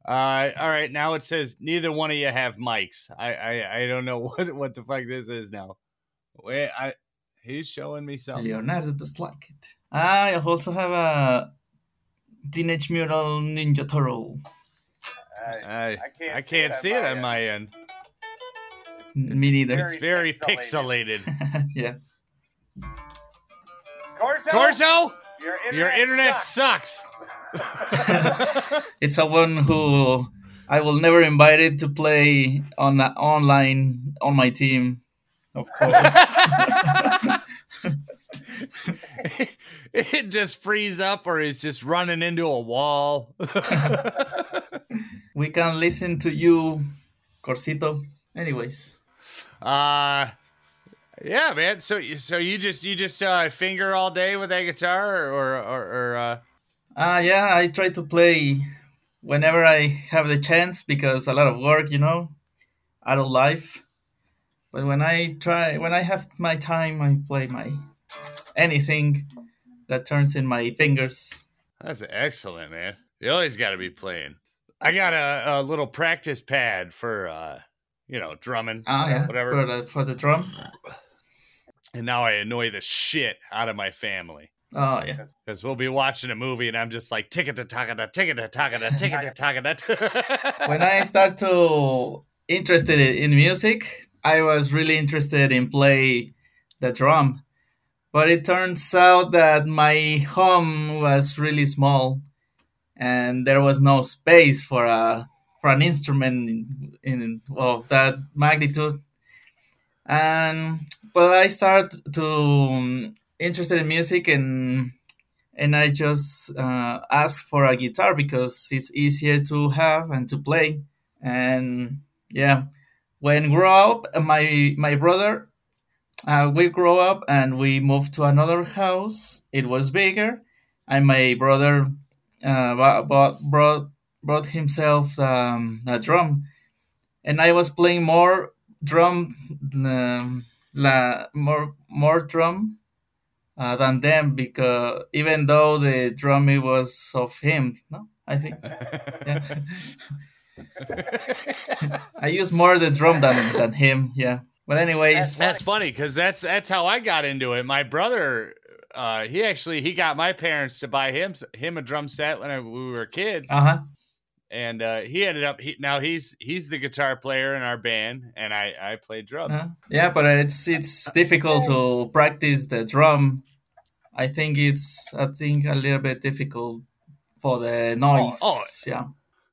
[SPEAKER 1] Uh, all right. Now it says neither one of you have mics. I, I, I don't know what, what the fuck this is now. Wait, I, he's showing me something.
[SPEAKER 6] Leonardo does like it. I also have a Teenage Mutant Ninja Turtle.
[SPEAKER 1] I, I can't, see it on my end.
[SPEAKER 6] Me neither.
[SPEAKER 1] It's very pixelated.
[SPEAKER 6] yeah.
[SPEAKER 8] Corso,
[SPEAKER 1] Corso,
[SPEAKER 8] your internet,
[SPEAKER 1] your internet
[SPEAKER 8] sucks.
[SPEAKER 1] sucks.
[SPEAKER 6] It's a one who I will never invite it to play on online on my team. Of course.
[SPEAKER 1] it just frees up or is just running into a wall.
[SPEAKER 6] we can listen to you, Corsito. Anyways.
[SPEAKER 1] Uh yeah, man. So so you just you just uh finger all day with that guitar or or, or uh
[SPEAKER 6] Uh, yeah, I try to play whenever I have the chance because a lot of work, you know, adult life. But when I try, when I have my time, I play my anything that turns in my fingers.
[SPEAKER 1] That's excellent, man. You always got to be playing. I got a, a little practice pad for, uh, you know, drumming,
[SPEAKER 6] Ah, yeah,
[SPEAKER 1] whatever.
[SPEAKER 6] for the for the drum.
[SPEAKER 1] And now I annoy the shit out of my family
[SPEAKER 6] Oh yeah,
[SPEAKER 1] because we'll be watching a movie and I'm just like ticket to takada, ticket to takada, ticket to takada.
[SPEAKER 6] when I start to interested in music, I was really interested in play the drum. But it turns out that my home was really small, and there was no space for a for an instrument in, in of that magnitude. And well, I started to um, interested in music and and I just uh, for a guitar because it's easier to have and to play. And yeah, when grew up, my my brother, uh, we grew up and we moved to another house. It was bigger, and my brother uh, bought, bought brought himself um, a drum, and I was playing more drum, um, la more more drum uh, than them because even though the drumming was of him, no, I think. Yeah. I use more the drum than, than him, yeah. But anyways,
[SPEAKER 1] that's funny because that's that's how I got into it. My brother, uh, he actually he got my parents to buy him him a drum set when I, we were kids.
[SPEAKER 6] uh huh.
[SPEAKER 1] And uh, he ended up he, now he's he's the guitar player in our band and i i play drums
[SPEAKER 6] Uh-huh. Yeah, but it's it's difficult to practice the drum. I think it's I think a little bit difficult for the noise.
[SPEAKER 1] oh.
[SPEAKER 6] yeah.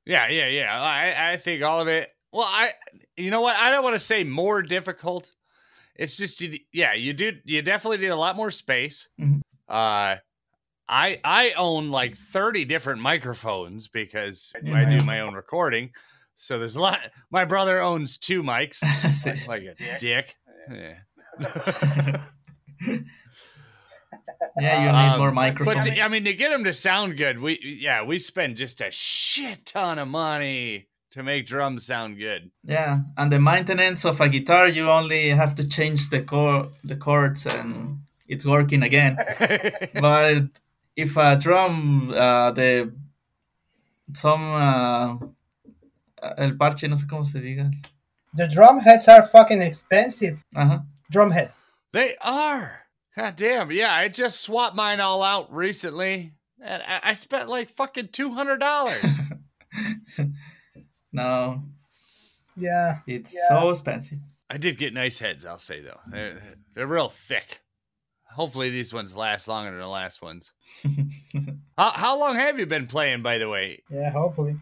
[SPEAKER 1] yeah yeah yeah i i think all of it well i you know what i don't want to say more difficult it's just you, yeah you do you definitely need a lot more space
[SPEAKER 6] Mhm.
[SPEAKER 1] uh i i own like 30 different microphones because i do my own recording so there's a lot my brother owns two mics
[SPEAKER 6] See.
[SPEAKER 1] like a dick yeah
[SPEAKER 6] yeah, you need
[SPEAKER 1] Um,
[SPEAKER 6] more
[SPEAKER 1] But
[SPEAKER 6] microphones.
[SPEAKER 1] to- I mean, to get them to sound good, we yeah, we spend just a shit ton of money to make drums sound good.
[SPEAKER 6] Yeah, and the maintenance of a guitar, you only have to change the chord, the chords, and it's working again. but if a drum, uh, the some uh, el parche, no sé cómo se diga.
[SPEAKER 2] The drum heads are fucking expensive.
[SPEAKER 6] Ajá.
[SPEAKER 2] Drum head.
[SPEAKER 1] they are. God damn. Yeah, I just swapped mine all out recently, and I, I spent like fucking two hundred dollars.
[SPEAKER 6] No,
[SPEAKER 2] Yeah.
[SPEAKER 6] it's
[SPEAKER 2] Yeah.
[SPEAKER 6] so expensive.
[SPEAKER 1] I did get nice heads, I'll say though. They're, they're real thick. Hopefully, these ones last longer than the last ones. how, how long have you been playing, by the way?
[SPEAKER 2] Yeah, hopefully.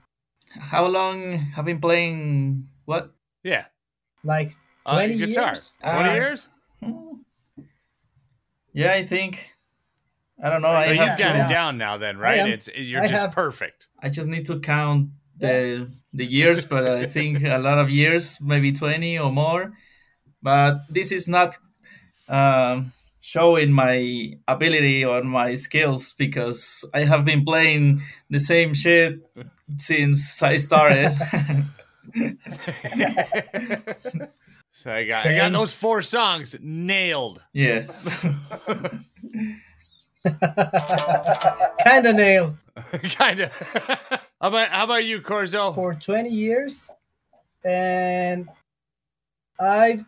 [SPEAKER 6] How long have you been playing? What?
[SPEAKER 1] Yeah,
[SPEAKER 2] Like
[SPEAKER 1] uh,
[SPEAKER 2] 20
[SPEAKER 1] guitar.
[SPEAKER 2] years?
[SPEAKER 1] Twenty
[SPEAKER 6] Uh,
[SPEAKER 1] years.
[SPEAKER 6] Yeah, I think. I don't know.
[SPEAKER 1] So
[SPEAKER 6] I
[SPEAKER 1] you've
[SPEAKER 6] have
[SPEAKER 1] got
[SPEAKER 6] to.
[SPEAKER 1] it down now, then, right?
[SPEAKER 2] am.
[SPEAKER 1] It's you're
[SPEAKER 2] I
[SPEAKER 1] just
[SPEAKER 2] have-
[SPEAKER 1] perfect.
[SPEAKER 6] I just need to count the the years, but I think a lot of years, maybe twenty or more. But this is not um, showing my ability or my skills because I have been playing the same shit since I started.
[SPEAKER 1] so I got I got those four songs nailed.
[SPEAKER 6] Yes.
[SPEAKER 2] Kinda nail.
[SPEAKER 1] kind of. how about how about you, Corzo?
[SPEAKER 2] For 20 years, and I've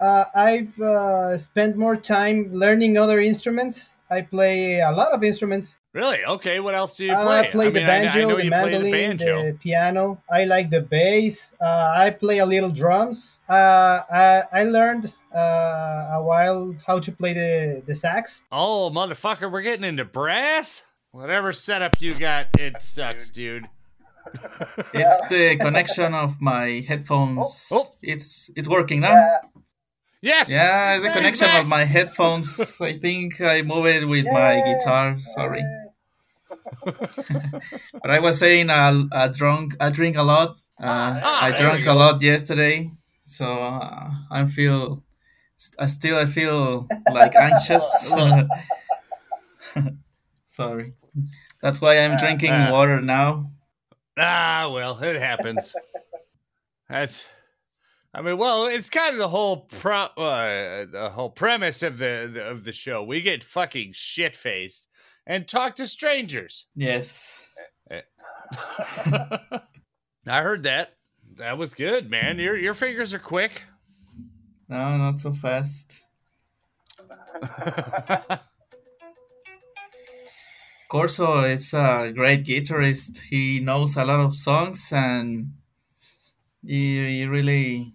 [SPEAKER 2] uh, I've uh, spent more time learning other instruments. I play a lot of instruments.
[SPEAKER 1] Really? Okay. What else do you
[SPEAKER 2] Uh,
[SPEAKER 1] play?
[SPEAKER 2] I play
[SPEAKER 1] I
[SPEAKER 2] the
[SPEAKER 1] mean, I- I
[SPEAKER 2] banjo,
[SPEAKER 1] know
[SPEAKER 2] the mandolin,
[SPEAKER 1] banjo.
[SPEAKER 2] the piano. I like the bass. Uh, I play a little drums. Uh, I, I learned uh, a while how to play the, the sax.
[SPEAKER 1] Oh, motherfucker, we're getting into brass? Whatever setup you got, it sucks, dude.
[SPEAKER 6] It's the connection of my headphones.
[SPEAKER 1] Oh, oh.
[SPEAKER 6] It's it's working now.
[SPEAKER 1] Yes!
[SPEAKER 6] Yeah, it's
[SPEAKER 1] a
[SPEAKER 6] connection of my headphones. I think I move it with my guitar. Sorry. but I was saying I, I drunk I drink a lot. Uh,
[SPEAKER 1] Ah,
[SPEAKER 6] I drank a lot yesterday, so uh, I feel I still I feel like anxious. Sorry. That's why I'm drinking
[SPEAKER 1] ah.
[SPEAKER 6] water now.
[SPEAKER 1] Ah, well, it happens. That's, I mean, well, it's kind of the whole pro, uh, the whole premise of the, the of the show. We get fucking shit faced and talk to strangers.
[SPEAKER 6] Yes.
[SPEAKER 1] I heard that. That was good, man. Your your fingers are quick.
[SPEAKER 6] No, not so fast. Corso is a great guitarist. He knows a lot of songs and he, he really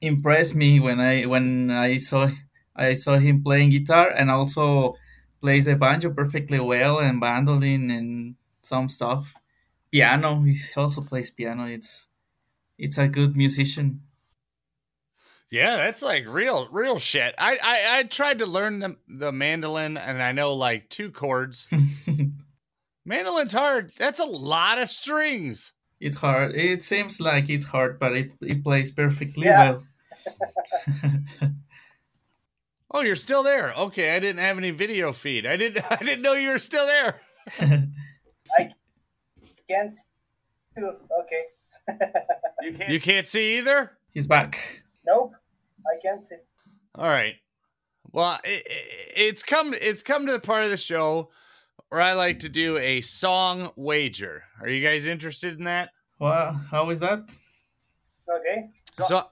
[SPEAKER 6] impressed me when I when I saw I saw him playing guitar and also plays the banjo perfectly well and mandolin and some stuff. Piano, he also plays piano. It's it's a good musician.
[SPEAKER 1] Yeah, that's like real, real shit. I, I, I tried to learn the, the mandolin, and I know like two chords. Mandolin's hard. That's a lot of strings.
[SPEAKER 6] It's hard. It seems like it's hard, but it, it plays perfectly
[SPEAKER 2] Yeah.
[SPEAKER 6] well.
[SPEAKER 1] Oh, you're still there. Okay, I didn't have any video feed. I didn't. I didn't know you were still there.
[SPEAKER 2] I can't. Okay.
[SPEAKER 1] You can't. You can't see either.
[SPEAKER 6] He's back.
[SPEAKER 2] Nope. I can't see.
[SPEAKER 1] All right. Well, it, it's come. It's come to the part of the show where I like to do a song wager. Are you guys interested in that?
[SPEAKER 6] Well, how is that?
[SPEAKER 2] Okay.
[SPEAKER 1] So,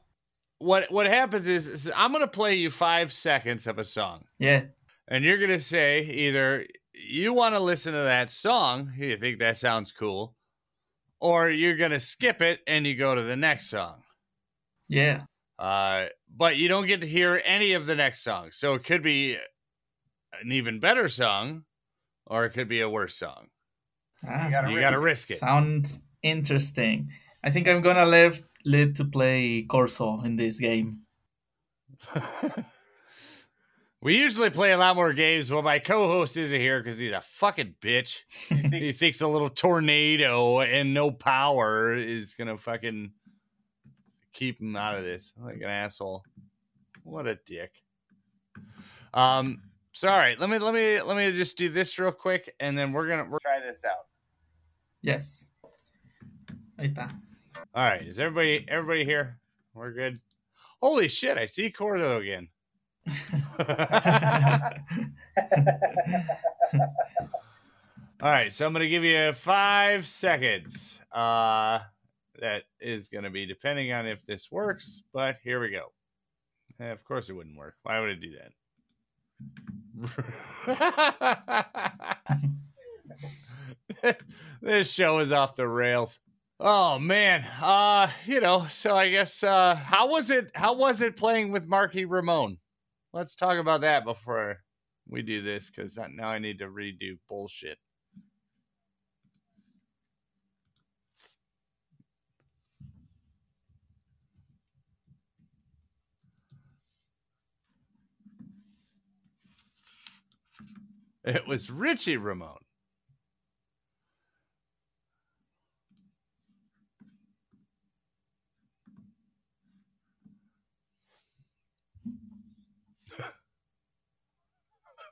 [SPEAKER 1] what what happens is, is I'm gonna play you five seconds of a song.
[SPEAKER 6] Yeah.
[SPEAKER 1] and you're gonna say either you want to listen to that song, you think that sounds cool, or you're gonna skip it and you go to the next song.
[SPEAKER 6] Yeah.
[SPEAKER 1] Uh, but you don't get to hear any of the next song, so it could be an even better song, or it could be a worse song.
[SPEAKER 6] Ah,
[SPEAKER 1] So you gotta risk it.
[SPEAKER 6] Sounds interesting. I think I'm gonna leave Lid to play Corso in this game.
[SPEAKER 1] we usually play a lot more games, but my co-host isn't here because he's a fucking bitch. he thinks a little tornado and no power is gonna fucking keep him out of this like an asshole. What a dick. Um, sorry. Let me let me let me just do this real quick, and then we're gonna we're try this out.
[SPEAKER 6] Yes. Ahí está.
[SPEAKER 1] All right, is everybody everybody here? We're good. Holy shit! I see Cordo again. All right, so I'm gonna give you five seconds. Uh, that is gonna be depending on if this works, but here we go. Eh, of course, it wouldn't work. Why would it do that? this show is off the rails. Oh man, uh, you know. So I guess uh, how was it? How was it playing with Marky Ramone? Let's talk about that before we do this, because now I need to redo bullshit. It was Richie Ramone.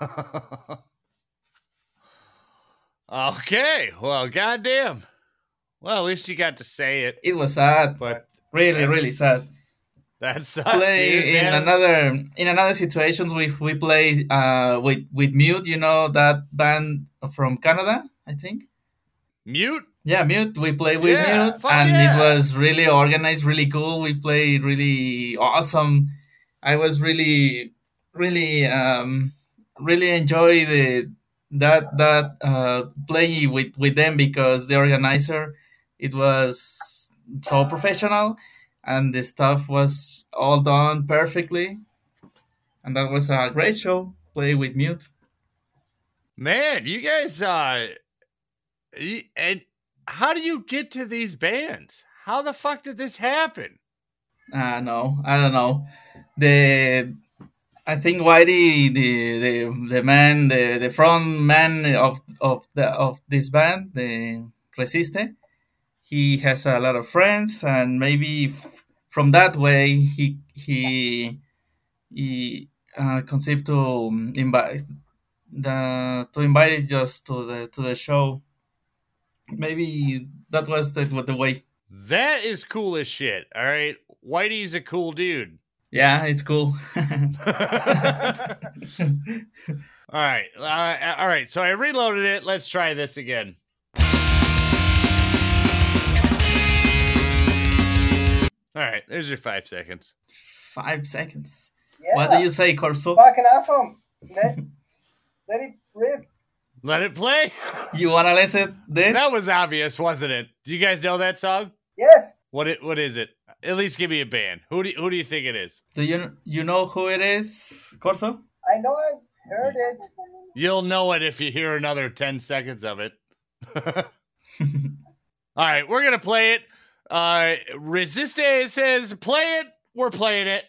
[SPEAKER 3] okay. Well, goddamn. Well, at least you got to say it.
[SPEAKER 6] It was sad,
[SPEAKER 3] But
[SPEAKER 6] really, really sad.
[SPEAKER 3] that's
[SPEAKER 6] play in another in another situations we we play uh with with mute you know that band from canada i think
[SPEAKER 3] mute.
[SPEAKER 6] yeah mute we play with
[SPEAKER 3] Yeah,
[SPEAKER 6] mute and
[SPEAKER 3] yeah.
[SPEAKER 6] it was really organized really cool we played really awesome i was really really um really enjoy the that that uh play with with them because the organizer it was so professional and the stuff was all done perfectly and that was a great show play with mute
[SPEAKER 3] Man, you guys uh and how do you get to these bands? How the fuck did this happen?
[SPEAKER 6] uh no i don't know the i think whitey the the, the man the, the front man of of the of this band the resiste he has a lot of friends and maybe f- from that way he he he uh, conceived to invite the to invite us to the to the show maybe that was the, the way
[SPEAKER 3] That is cool as shit. All right. Whitey's a cool dude.
[SPEAKER 6] Yeah it's cool
[SPEAKER 3] All right. Uh, all right. So I reloaded it. Let's try this again. All right. There's your five seconds.
[SPEAKER 6] five seconds
[SPEAKER 2] Yeah,
[SPEAKER 6] what do you say corso
[SPEAKER 2] fucking awesome. Let, let it rip.
[SPEAKER 3] Let it play.
[SPEAKER 6] you wanna listen this
[SPEAKER 3] that was obvious, wasn't it? Do you guys know that song?
[SPEAKER 2] Yes.
[SPEAKER 3] What it? What is it? At least give me a band. Who do you, Who do you think it is?
[SPEAKER 6] do you you know who it is corso
[SPEAKER 2] I know I've heard it.
[SPEAKER 3] You'll know it if you hear another 10 seconds of it. All right, we're going to play it. Uh, Resiste says, play it. We're playing it.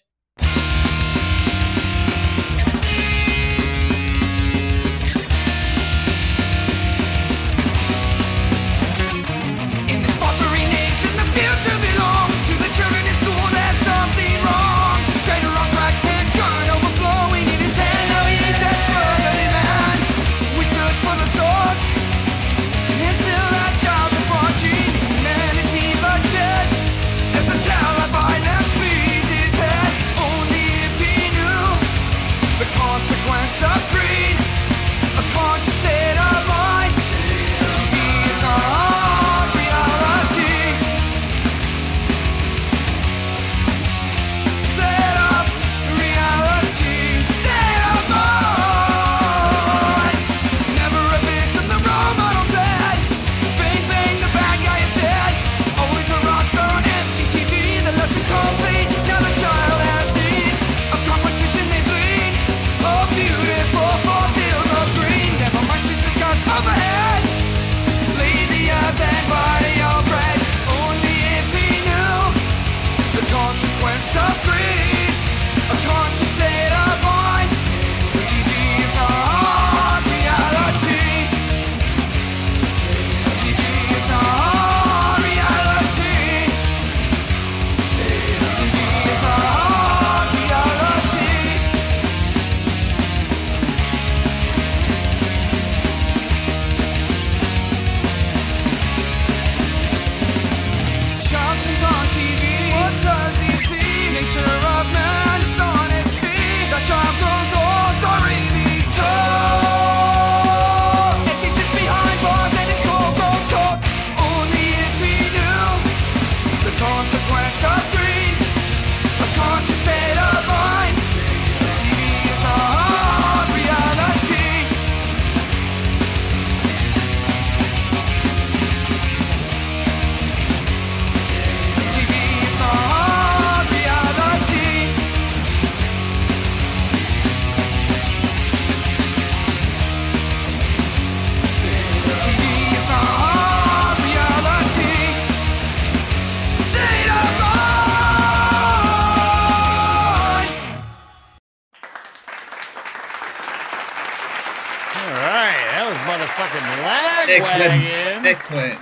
[SPEAKER 6] Excellent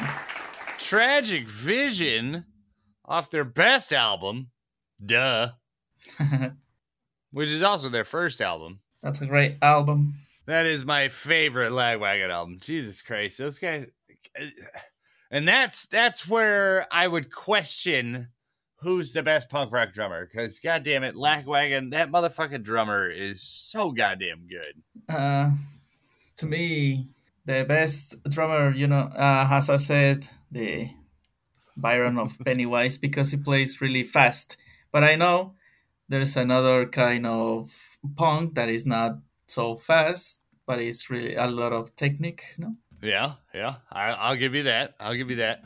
[SPEAKER 3] Tragic Vision off their best album, Duh, which is also their first album.
[SPEAKER 6] that's a great album
[SPEAKER 1] That is my favorite Lagwagon album. Jesus Christ, those guys. And that's that's where I would question who's the best punk rock drummer because goddamn it, Lagwagon, that motherfucking drummer is so goddamn good.
[SPEAKER 6] Uh, to me, the best drummer, you know, uh, as I said, the Byron of Pennywise because he plays really fast. But I know there's another kind of punk that is not so fast, but it's really a lot of technique. You know?
[SPEAKER 1] Yeah, yeah, I, I'll give you that. I'll give you that.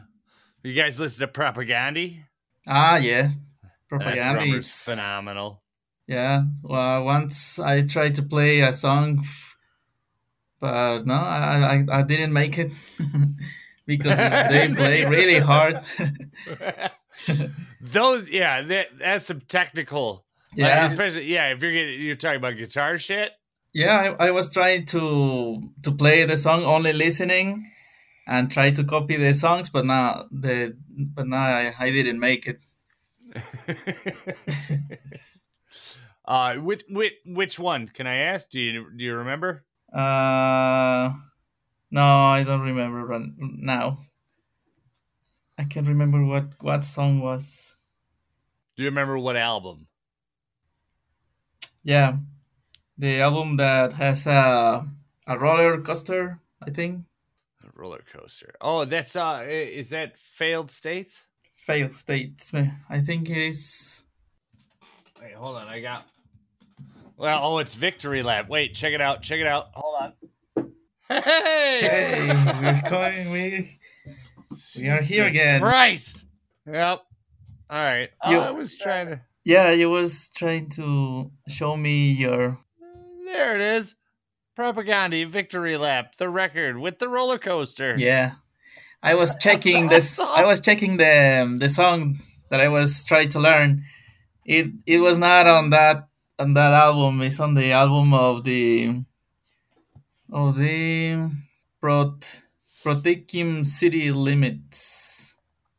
[SPEAKER 1] You guys listen to Propagandhi?
[SPEAKER 6] Ah, yeah,
[SPEAKER 1] Propagandhi.
[SPEAKER 6] is-
[SPEAKER 1] phenomenal.
[SPEAKER 6] Yeah, well, once I tried to play a song, but no, I I, I didn't make it because they play really hard.
[SPEAKER 1] Those, yeah, that, that's some technical. like,
[SPEAKER 6] Yeah.
[SPEAKER 1] especially yeah. If you're getting, you're talking about guitar shit.
[SPEAKER 6] Yeah, I, I was trying to to play the song only listening and try to copy the songs, but now the but now I, I didn't make it.
[SPEAKER 1] uh, which, which which one can I ask? Do you do you remember?
[SPEAKER 6] Uh, no, I don't remember run, now. I can't remember what what song was.
[SPEAKER 1] Do you remember what album?
[SPEAKER 6] Yeah, the album that has a a roller coaster, I think.
[SPEAKER 1] Roller coaster. Oh, that's uh, is that failed states?
[SPEAKER 6] Failed States. I think it is.
[SPEAKER 1] Wait, hold on. I got. Well, oh, it's Victory Lap. Wait, check it out. Check it out. Hey,
[SPEAKER 6] Hey, we're going. We we are here
[SPEAKER 1] Jesus
[SPEAKER 6] again.
[SPEAKER 1] Christ. Yep. All right.
[SPEAKER 6] You-
[SPEAKER 1] I was trying to.
[SPEAKER 6] Yeah, you was trying to show me your.
[SPEAKER 1] There it is. Propagandhi Victory Lap, the record with the roller coaster.
[SPEAKER 6] Yeah, I was checking this. I was checking the the song that I was trying to learn. It it was not on that on that album. It's on the album of the of the Prot Protekim City Limits.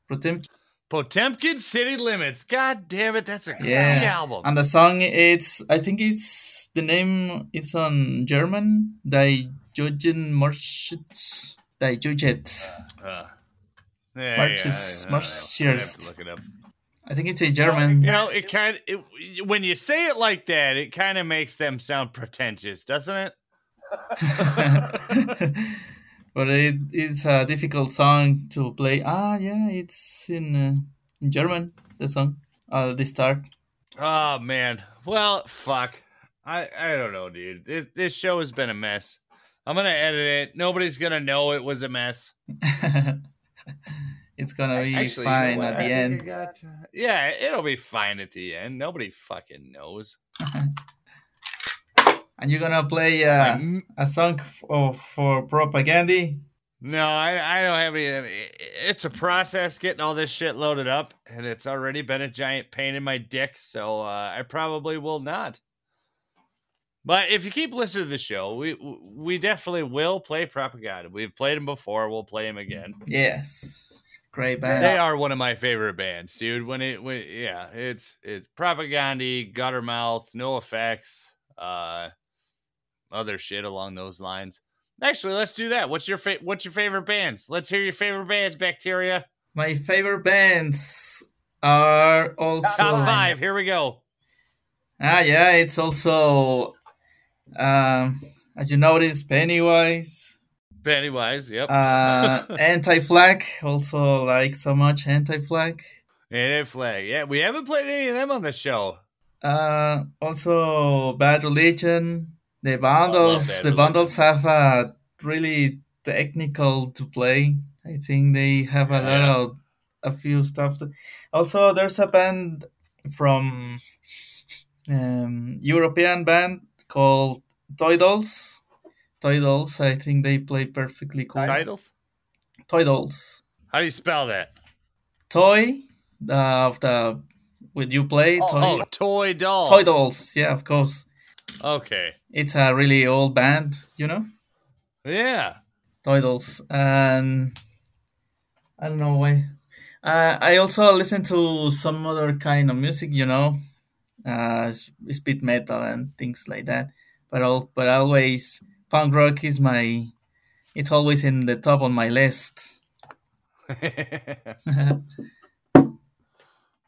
[SPEAKER 6] Protem
[SPEAKER 1] Potemkin City Limits. God damn it, that's a great
[SPEAKER 6] yeah,
[SPEAKER 1] album.
[SPEAKER 6] and the song it's I think it's the name it's on German. Die Jugend Marschiert. Die.
[SPEAKER 1] Uh, yeah,
[SPEAKER 6] Marches-
[SPEAKER 1] yeah, look it up.
[SPEAKER 6] I think it's a German.
[SPEAKER 1] You know, it kind of it, when you say it like that, it kind of makes them sound pretentious, doesn't it?
[SPEAKER 6] but it, it's a difficult song to play. Ah, yeah, it's in, uh, in German. The song, uh, the start.
[SPEAKER 1] Oh man. Well, fuck. I I don't know, dude. This this show has been a mess. I'm gonna edit it. Nobody's gonna know it was a mess.
[SPEAKER 6] it's gonna be
[SPEAKER 1] Actually, you know
[SPEAKER 6] fine at
[SPEAKER 1] I
[SPEAKER 6] the end.
[SPEAKER 1] got, uh, yeah, it'll be fine at the end. Nobody fucking knows.
[SPEAKER 6] And you're gonna play uh,
[SPEAKER 1] Like,
[SPEAKER 6] a song for, for Propagandhi.
[SPEAKER 1] No, I, I don't have any. It's a process getting all this shit loaded up, and it's already been a giant pain in my dick. So uh, I probably will not. But if you keep listening to the show, we we definitely will play Propagandhi. We've played them before. We'll play them again.
[SPEAKER 6] Yes, great band.
[SPEAKER 1] They are one of my favorite bands, dude. When it, when yeah, it's it's Propagandhi, Guttermouth, NOFX, uh, other shit along those lines. Actually, let's do that. What's your fa- what's your favorite bands? Let's hear your favorite bands, Bacteria.
[SPEAKER 6] My favorite bands are also
[SPEAKER 1] Top five. Here we go.
[SPEAKER 6] Ah, yeah, it's also, um, as you notice, Pennywise,
[SPEAKER 1] Pennywise. Yep.
[SPEAKER 6] uh, Anti-Flag, also like so much Anti-Flag.
[SPEAKER 1] Anti Flag, Yeah, we haven't played any of them on the show.
[SPEAKER 6] Uh, also Bad Religion. The bundles, the bundles have a really technical to play. I think they have a lot of a few stuff. To, also, there's a band from um, European band called Toy Dolls. Toy Dolls, I think they play perfectly cool.
[SPEAKER 1] Titles.
[SPEAKER 6] Toy Dolls.
[SPEAKER 1] How do you spell that?
[SPEAKER 6] Toy uh, of the would you play toy
[SPEAKER 1] Oh, toy dolls.
[SPEAKER 6] toy dolls? Yeah, of course.
[SPEAKER 1] Okay.
[SPEAKER 6] It's a really old band, you know,
[SPEAKER 1] Yeah.
[SPEAKER 6] Toy and I don't know why. Uh, I also listen to some other kind of music, you know, uh, speed metal and things like that. But all, but always punk rock is my. It's always in the top on my list.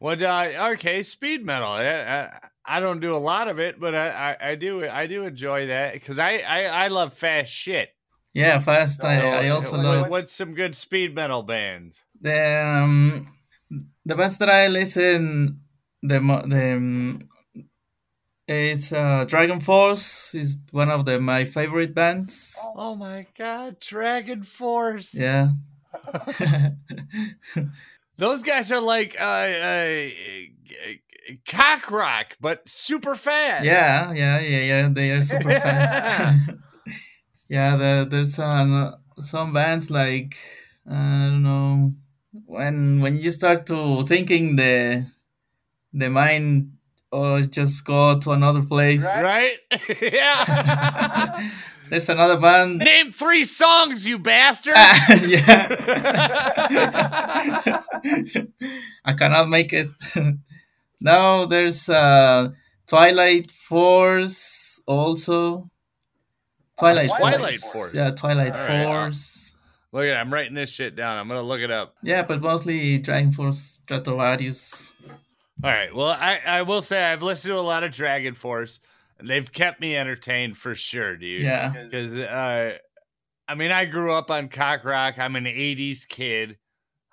[SPEAKER 1] What? Uh, okay, speed metal. I, I, I don't do a lot of it, but I, I, I do I do enjoy that because I, I I love fast shit.
[SPEAKER 6] Yeah, fast. I,
[SPEAKER 1] So,
[SPEAKER 6] I also
[SPEAKER 1] what-
[SPEAKER 6] love
[SPEAKER 1] What's some good speed metal bands?
[SPEAKER 6] the um, the bands that I listen. The the um, it's uh, DragonForce is one of the my favorite bands.
[SPEAKER 1] Oh my god, DragonForce.
[SPEAKER 6] Yeah.
[SPEAKER 1] Those guys are like uh, uh, cock rock, but super fast.
[SPEAKER 6] Yeah, yeah, yeah, yeah. They are super fast. yeah, there, there's some some bands like I don't know when when you start to thinking the the mind or just go to another place.
[SPEAKER 1] Right? yeah.
[SPEAKER 6] There's another band.
[SPEAKER 1] Name three songs, you bastard.
[SPEAKER 6] yeah, I cannot make it. now there's uh, Twilight Force also. Twilight,
[SPEAKER 1] Twilight
[SPEAKER 6] Force.
[SPEAKER 1] Force.
[SPEAKER 6] Yeah, Twilight
[SPEAKER 1] right, uh,
[SPEAKER 6] Force.
[SPEAKER 1] Look at, I'm writing this shit down. I'm gonna look it up.
[SPEAKER 6] Yeah, but mostly DragonForce Stratovarius.
[SPEAKER 1] All right. Well, I, I will say I've listened to a lot of DragonForce. And they've kept me entertained for sure, dude.
[SPEAKER 6] Yeah.
[SPEAKER 1] Because uh, I mean, I grew up on cock rock. I'm an '80s kid.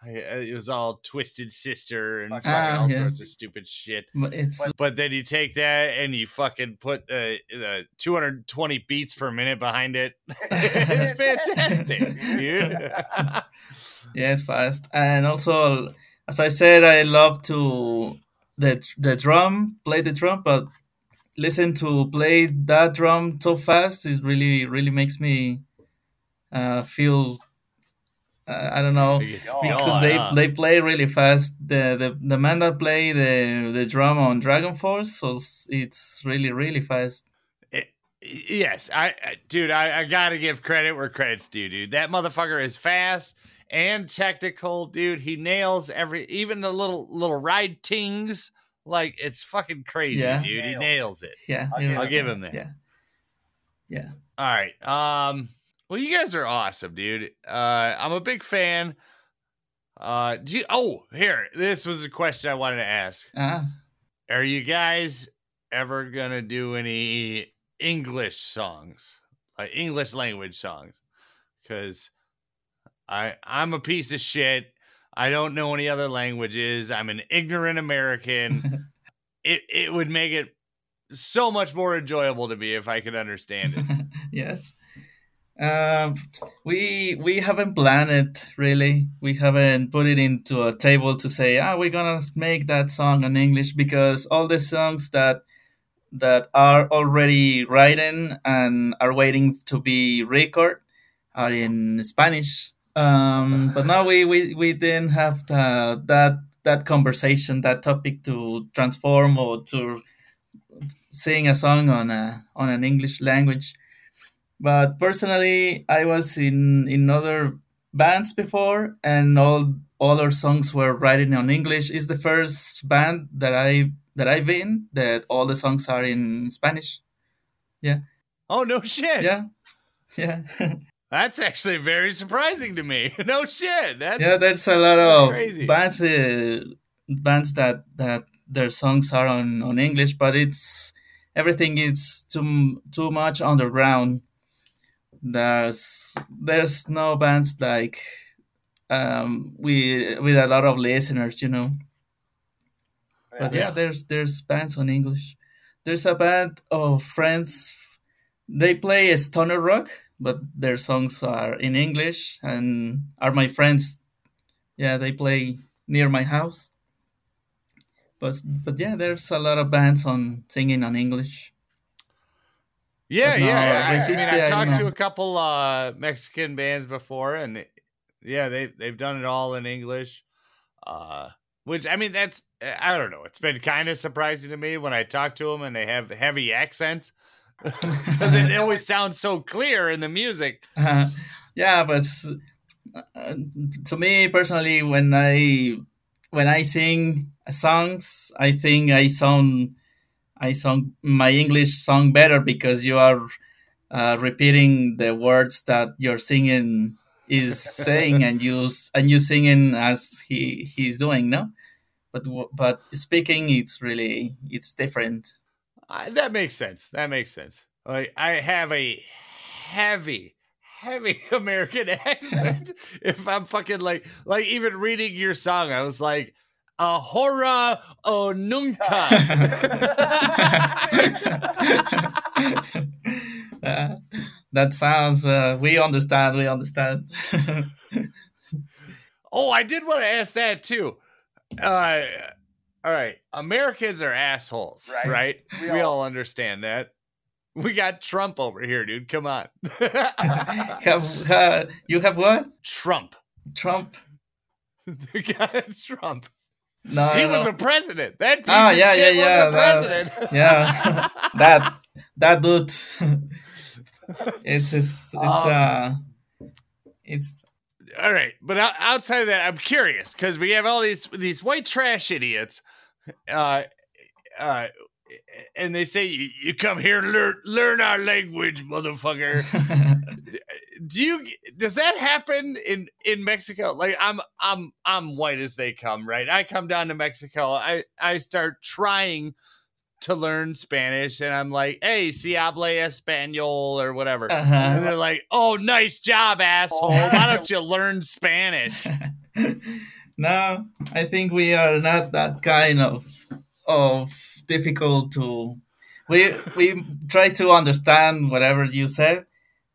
[SPEAKER 1] I, it was all Twisted Sister and fucking
[SPEAKER 6] Ah,
[SPEAKER 1] all
[SPEAKER 6] yeah.
[SPEAKER 1] sorts of stupid shit.
[SPEAKER 6] But it's
[SPEAKER 1] But then you take that and you fucking put uh, the 220 beats per minute behind it. it's fantastic, dude.
[SPEAKER 6] yeah, it's fast. And also as I said, I love to the the drum, play the drum, but listen to play that drum so fast it really really makes me uh, feel uh, I don't know
[SPEAKER 1] Because
[SPEAKER 6] they they play really fast. The the the man that play the the drum on DragonForce, so it's- really really fast.
[SPEAKER 1] Yes, I, I dude, I, I gotta give credit where credit's due, dude. That motherfucker is fast and technical, dude. He nails every, even the little little ride tings. Like it's fucking crazy,
[SPEAKER 6] Yeah.
[SPEAKER 1] dude. He nails it.
[SPEAKER 6] Yeah,
[SPEAKER 1] I'll,
[SPEAKER 6] you know,
[SPEAKER 1] give him that.
[SPEAKER 6] Yeah, yeah.
[SPEAKER 1] All right. Um. Well, you guys are awesome, dude. Uh, I'm a big fan. Uh, do you, oh, here, this was a question I wanted to ask.
[SPEAKER 6] Ah,
[SPEAKER 1] Are you guys ever gonna do any English songs, like English language songs? Because I I'm a piece of shit. I don't know any other languages. I'm an ignorant American. it it would make it so much more enjoyable to me if I could understand it.
[SPEAKER 6] yes. Um, we we haven't planned it really. We haven't put it into a table to say, ah, we're gonna make that song in English because all the songs that that are already written and are waiting to be recorded are in Spanish. Um, but now we, we, we didn't have the, that that conversation, that topic to transform or to sing a song on a on an English language. But personally, I was in in other bands before, and all all our songs were written on English. It's the first band that I that I've been that all the songs are in Spanish. Yeah,
[SPEAKER 1] oh no shit.
[SPEAKER 6] yeah, yeah,
[SPEAKER 1] That's actually very surprising to me. no shit. That's
[SPEAKER 6] yeah. There's a lot
[SPEAKER 1] that's
[SPEAKER 6] of
[SPEAKER 1] crazy.
[SPEAKER 6] bands uh, bands that that their songs are on on English, but it's everything is too too much underground. There's there's no bands like um we with a lot of listeners, you know. But yeah, there's there's bands on English. There's a band of friends. They play stoner rock, but their songs are in English and are my friends. Yeah, they play near my house. But but yeah, there's a lot of bands on singing on English.
[SPEAKER 1] Yeah,
[SPEAKER 6] no,
[SPEAKER 1] yeah. I- I, mean,
[SPEAKER 6] I
[SPEAKER 1] I
[SPEAKER 6] don't
[SPEAKER 1] talked to a couple uh, Mexican bands before, and it- yeah, they they've done it all in English. Uh, which I mean, that's I don't know. It's been kind of surprising to me when I talk to them and they have heavy accents because it always sounds so clear in the music.
[SPEAKER 6] Uh, yeah, but uh, to me personally, when I when I sing songs, I think I sound I sound my English song better because you are uh, repeating the words that you're singing is saying, and you and you singing as he he's doing. No, but but speaking, it's really it's different.
[SPEAKER 1] I, that makes sense. That makes sense. Like I have a heavy, heavy American accent. if I'm fucking like, like even reading your song, I was like, "Ahora o nunca."
[SPEAKER 6] Uh, that sounds. Uh, we understand. We understand.
[SPEAKER 1] oh, I did want to ask that too. Uh, all right, Americans are assholes, right?
[SPEAKER 2] Right.
[SPEAKER 1] We,
[SPEAKER 2] We
[SPEAKER 1] all...
[SPEAKER 2] all-
[SPEAKER 1] understand that. We got Trump over here, dude. Come on,
[SPEAKER 6] have uh, you have what?
[SPEAKER 1] Trump.
[SPEAKER 6] Trump?
[SPEAKER 1] The guy Trump.
[SPEAKER 6] No,
[SPEAKER 1] he was a president. That piece of
[SPEAKER 6] yeah,
[SPEAKER 1] shit
[SPEAKER 6] yeah, yeah,
[SPEAKER 1] was a
[SPEAKER 6] that-
[SPEAKER 1] president.
[SPEAKER 6] yeah. that that dude. it's it's it's
[SPEAKER 1] Um,
[SPEAKER 6] uh, it's
[SPEAKER 1] All right, but outside of that, I'm curious because we have all these these white trash idiots, uh, uh, and they say you, you come here and learn learn our language, motherfucker. Do you does that happen in in Mexico? Like I'm I'm I'm white as they come, right? I come down to Mexico, I I start trying to learn Spanish, and I'm like, hey, si hable español or whatever. And
[SPEAKER 6] uh-huh.
[SPEAKER 1] they're like, "Oh, nice job, asshole! Why don't you learn Spanish?"
[SPEAKER 6] no, I think we are not that kind of of difficult to. We we try to understand whatever you said,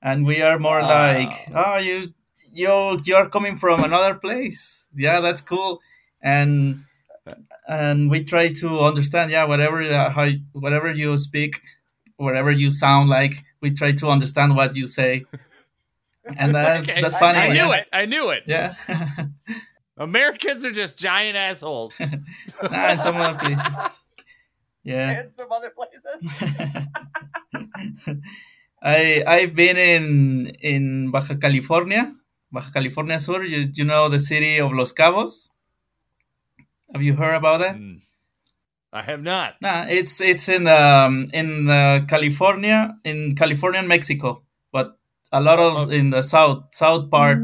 [SPEAKER 6] and we are more like, oh, you you you're coming from another place. Yeah, that's cool, and and we try to understand. Yeah, whatever uh, how whatever you speak, whatever you sound like, we try to understand what you say, and that's
[SPEAKER 1] Okay,
[SPEAKER 6] that's funny.
[SPEAKER 1] I knew
[SPEAKER 6] yeah.
[SPEAKER 1] it. I knew it.
[SPEAKER 6] Yeah.
[SPEAKER 1] Americans are just giant assholes.
[SPEAKER 6] nah, in some other places. Yeah.
[SPEAKER 2] And some other places.
[SPEAKER 6] I I've been in in Baja California, Baja California Sur. You, you know the city of Los Cabos. Have you heard about that?
[SPEAKER 1] Mm. I have not.
[SPEAKER 6] Nah, it's it's in um in uh, California in California and Mexico, but a lot of in the south south part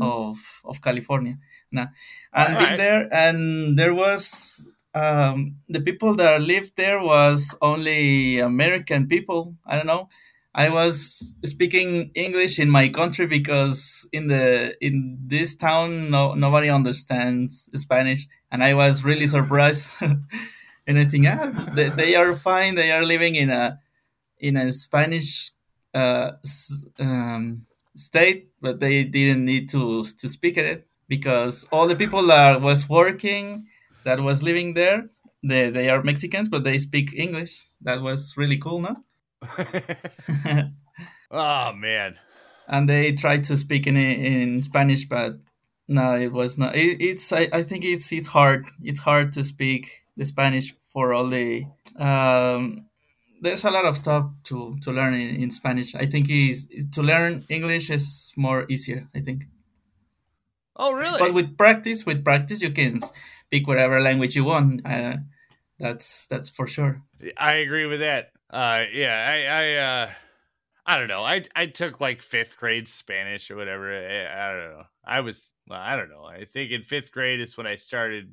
[SPEAKER 6] of of California. Nah, and been
[SPEAKER 1] Alright.
[SPEAKER 6] there, and there was um the people that lived there was only American people. I don't know. I was speaking English in my country because in the in this town no nobody understands Spanish, and I was really surprised. and I think ah, they, they are fine. They are living in a in a Spanish uh, um, state, but they didn't need to to speak it because all the people that was working that was living there they, they are Mexicans, but they speak English. That was really cool, no?
[SPEAKER 1] oh man.
[SPEAKER 6] and they tried to speak in in Spanish, but no, it was not. It, it's I, I think it's it's hard. It's hard to speak the Spanish for all the. Um, there's a lot of stuff to to learn in, in Spanish. I think is to learn English is more easier. I think,
[SPEAKER 1] Oh really?
[SPEAKER 6] but with practice, with practice, you can speak whatever language you want. Uh, that's that's for sure.
[SPEAKER 1] I agree with that. Uh, yeah, I, I, uh, I don't know. I, I took like fifth grade Spanish or whatever. I, I don't know. I was, well, I don't know. I think in fifth grade is when I started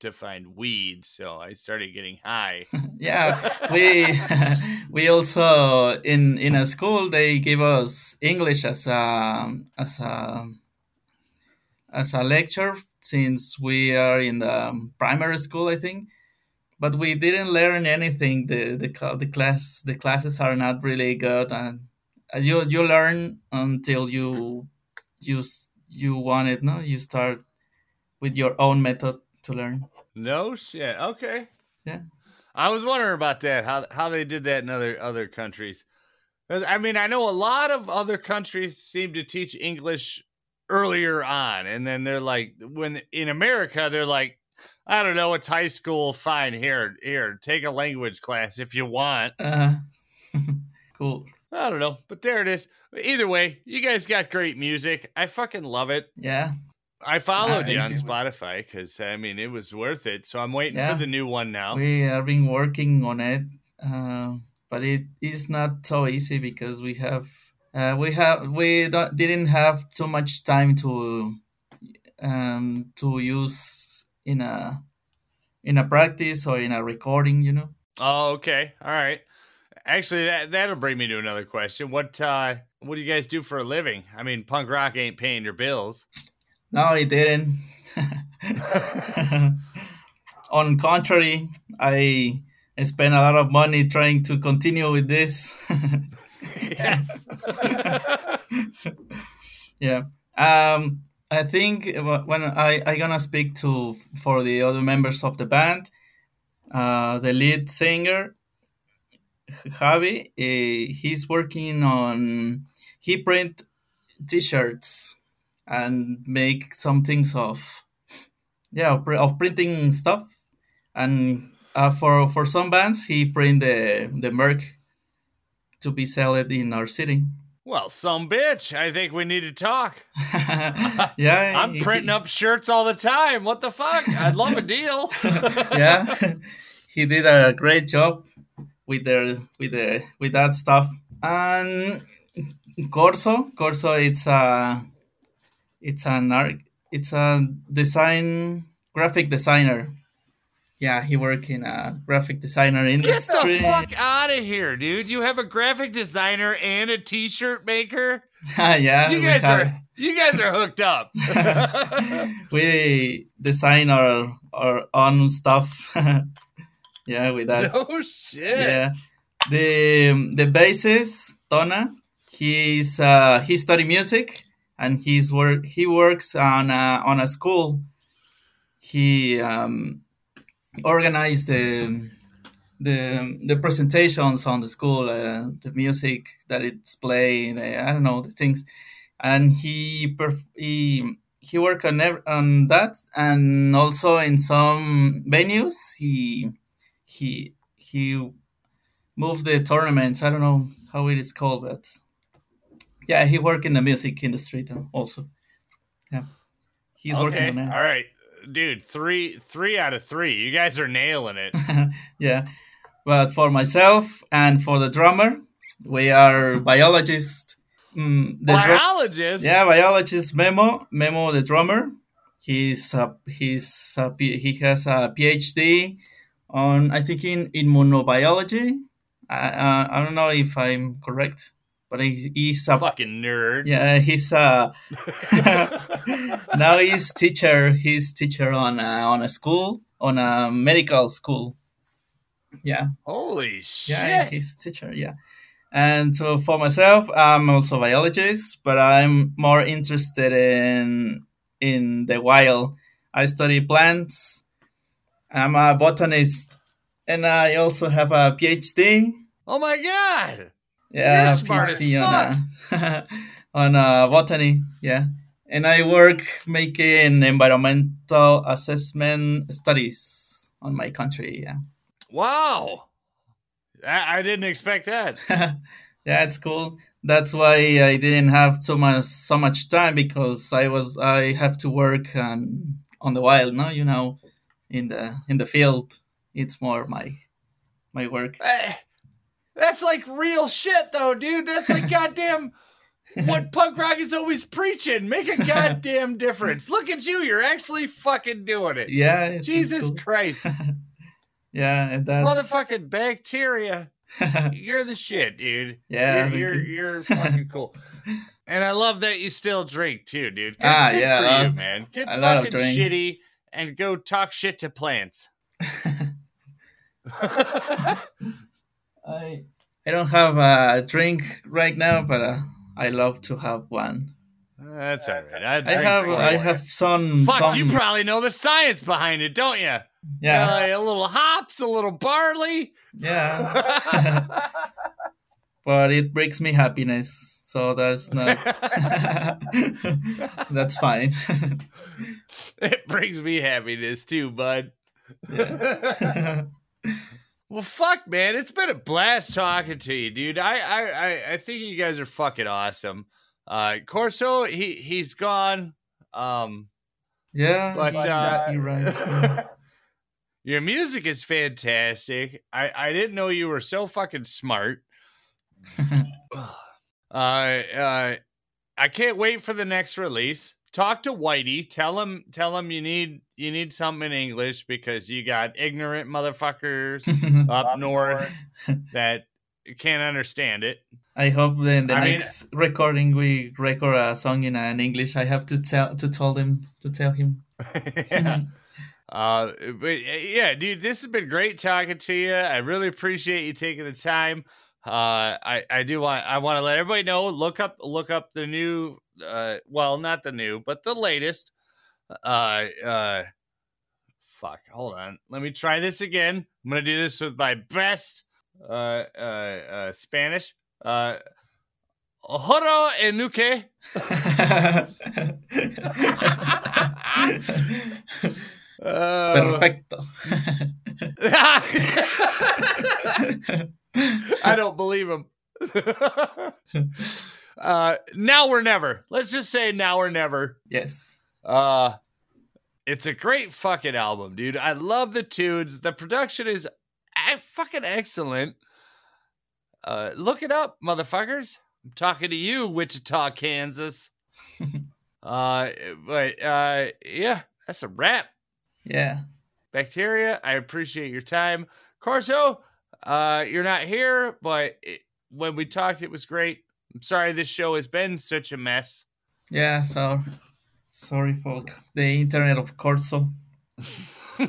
[SPEAKER 1] to find weed, so I started getting high.
[SPEAKER 6] yeah we we also in in a school they give us english as a as a as a lecture since we are in the primary school i think but we didn't learn anything the the, the class the classes are not really good and as you you learn until you you you want it no you start with your own method to learn
[SPEAKER 1] No shit. Okay.
[SPEAKER 6] Yeah.
[SPEAKER 1] I was wondering about that. How how they did that in other other countries. I mean, I know a lot of other countries seem to teach English earlier on, and then they're like, when in America, they're like, I don't know, it's high school. Fine, here, here, take a language class if you want.
[SPEAKER 6] uh, cool
[SPEAKER 1] I don't know, but there it is. Either way, you guys got great music. I fucking love it.
[SPEAKER 6] yeah
[SPEAKER 1] I followed you on. Spotify because I mean it was worth it. So I'm waiting
[SPEAKER 6] Yeah.
[SPEAKER 1] for the new one now.
[SPEAKER 6] We have been working on it, uh, but it is not so easy because we have uh, we have we don't didn't have too much time to um, to use in a in a practice or in a recording. You know.
[SPEAKER 1] Oh, okay. All right. Actually, that that'll bring me to another question. What uh what do you guys do for a living? I mean, punk rock ain't paying your bills.
[SPEAKER 6] No, it didn't. On contrary, I spent a lot of money trying to continue with this.
[SPEAKER 1] yes.
[SPEAKER 6] yeah. Um, I think when I I gonna speak to for the other members of the band, uh, the lead singer Javi, uh, he's working on he print t-shirts and make some things of yeah of, printing stuff. And uh, for for some bands he print the the merch to be sold in our city
[SPEAKER 1] well, some bitch. I think we need to talk.
[SPEAKER 6] yeah
[SPEAKER 1] I'm
[SPEAKER 6] he-
[SPEAKER 1] printing up shirts all the time. What the fuck? I'd love a deal.
[SPEAKER 6] yeah he did a great job with the with the with that stuff and corso corso it's a it's an art it's a design graphic designer yeah he work in a graphic designer
[SPEAKER 1] Get the fuck out of here, dude. You have a graphic designer and a t-shirt maker?
[SPEAKER 6] yeah
[SPEAKER 1] You guys are you guys are hooked up.
[SPEAKER 6] we design our our own stuff yeah with that
[SPEAKER 1] oh shit.
[SPEAKER 6] yeah the the bassist Tona he's uh he study music and he's work he works on a, on a school he um organized the the the presentations on the school uh, the music that it's playing i don't know the things and he perf- he he worked on ev- on that and also in some venues he he he moved the tournaments. I don't know how it is called, but yeah, he worked in the music industry also. Yeah, he's working
[SPEAKER 1] okay.
[SPEAKER 6] on that.
[SPEAKER 1] right. Dude, three three out of three. You guys are nailing it.
[SPEAKER 6] yeah, but for myself and for the drummer, we are biologists. Mm, the
[SPEAKER 1] Biologist.
[SPEAKER 6] yeah, biologist Memo, Memo, the drummer. He's a, he's a, he has a PhD on I think in immunobiology. I, uh, I don't know if I'm correct, but he's, he's a
[SPEAKER 1] Fucking nerd.
[SPEAKER 6] yeah he's a now he's teacher. He's teacher on a, on a school on a medical school. Yeah,
[SPEAKER 1] Holy shit.
[SPEAKER 6] yeah, he's a teacher. Yeah. And so for myself, I'm also a biologist, but I'm more interested in in the wild. I study plants. I'm a botanist, and I also have a PhD.
[SPEAKER 1] oh my god.
[SPEAKER 6] Yeah,
[SPEAKER 1] You're smart
[SPEAKER 6] PhD on uh, a, on uh, botany. Yeah, and I work making environmental assessment studies on my country. Yeah.
[SPEAKER 1] Wow. I, I didn't expect that.
[SPEAKER 6] yeah, it's cool. That's why I didn't have so much so much time because I was I have to work on on the wild. No, you know, in the in the field, it's more my my work.
[SPEAKER 1] Eh, That's like real shit though, dude. That's like goddamn what punk rock is always preaching. Make a goddamn difference. Look at you. You're actually fucking doing it.
[SPEAKER 6] Yeah,
[SPEAKER 1] Jesus
[SPEAKER 6] cool.
[SPEAKER 1] Christ.
[SPEAKER 6] Yeah, and that's
[SPEAKER 1] Motherfucking bacteria. You're the shit, dude.
[SPEAKER 6] yeah.
[SPEAKER 1] you're you're,
[SPEAKER 6] you.
[SPEAKER 1] you're fucking cool. And I love that you still drink too, dude. Good,
[SPEAKER 6] Ah,
[SPEAKER 1] good
[SPEAKER 6] yeah,
[SPEAKER 1] you, man. Get
[SPEAKER 6] I
[SPEAKER 1] fucking shitty and go talk shit to plants.
[SPEAKER 6] I I don't have a drink right now, but uh, I love to have one.
[SPEAKER 1] That's all right. I'd
[SPEAKER 6] I have I have some
[SPEAKER 1] Fuck,
[SPEAKER 6] some
[SPEAKER 1] you probably know the science behind it, don't you?
[SPEAKER 6] yeah
[SPEAKER 1] a little hops, a little barley.
[SPEAKER 6] yeah. but it brings me happiness, so that's not that's fine.
[SPEAKER 1] it brings me happiness too, bud.
[SPEAKER 6] yeah.
[SPEAKER 1] Well, fuck, man, it's been a blast talking to you, dude. I, I, I, think you guys are fucking awesome. Uh, Corso, he, he's gone. Um,
[SPEAKER 6] yeah,
[SPEAKER 1] but uh,
[SPEAKER 6] well.
[SPEAKER 1] Your music is fantastic. I I didn't know you were so fucking smart. uh, uh, I can't wait for the next release. Talk to Whitey. Tell him tell him you need you need something in English because you got ignorant motherfuckers up north that can't understand it.
[SPEAKER 6] I hope in the
[SPEAKER 1] I mean-
[SPEAKER 6] next recording we record a song in an English. I have to tell to tell him to tell him.
[SPEAKER 1] yeah. Uh, but yeah, dude, this has been great talking to you. I really appreciate you taking the time. Uh, I I do want I want to let everybody know. Look up look up the new. Uh, well, not the new, but the latest. Uh, uh, fuck. Hold on. Let me try this again. I'm gonna do this with my best. Uh, uh, uh Spanish. Uh, enuke. Uh,
[SPEAKER 6] Perfecto.
[SPEAKER 1] I don't believe him. uh, now or never. Let's just say now or never.
[SPEAKER 6] yes.
[SPEAKER 1] Uh, it's a great fucking album, dude. I love the tunes. The production is uh, fucking excellent. Uh, look it up, motherfuckers. I'm talking to you, Wichita, Kansas. uh, but uh, yeah, that's a wrap.
[SPEAKER 6] Yeah.
[SPEAKER 1] Bacteria, I appreciate your time. Corso, uh, you're not here, but it, when we talked, it was great. I'm sorry this show has been such a mess.
[SPEAKER 6] Yeah. So sorry for the internet of Corso.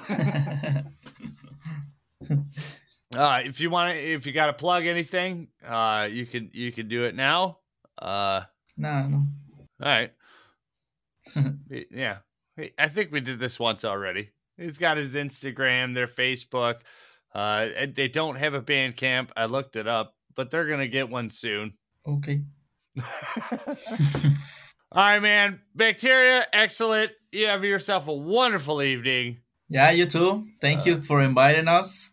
[SPEAKER 1] Uh, if you want to, if you got to plug anything, uh, you can you can do it now. Uh,
[SPEAKER 6] no, no.
[SPEAKER 1] all right. yeah, I think we did this once already. He's got his Instagram, their Facebook. Uh, they don't have a Bandcamp. I looked it up, but they're gonna get one soon.
[SPEAKER 6] Okay.
[SPEAKER 1] All right, man. Bacteria, excellent. You have yourself a wonderful evening.
[SPEAKER 6] Yeah, you too. Thank you for inviting us.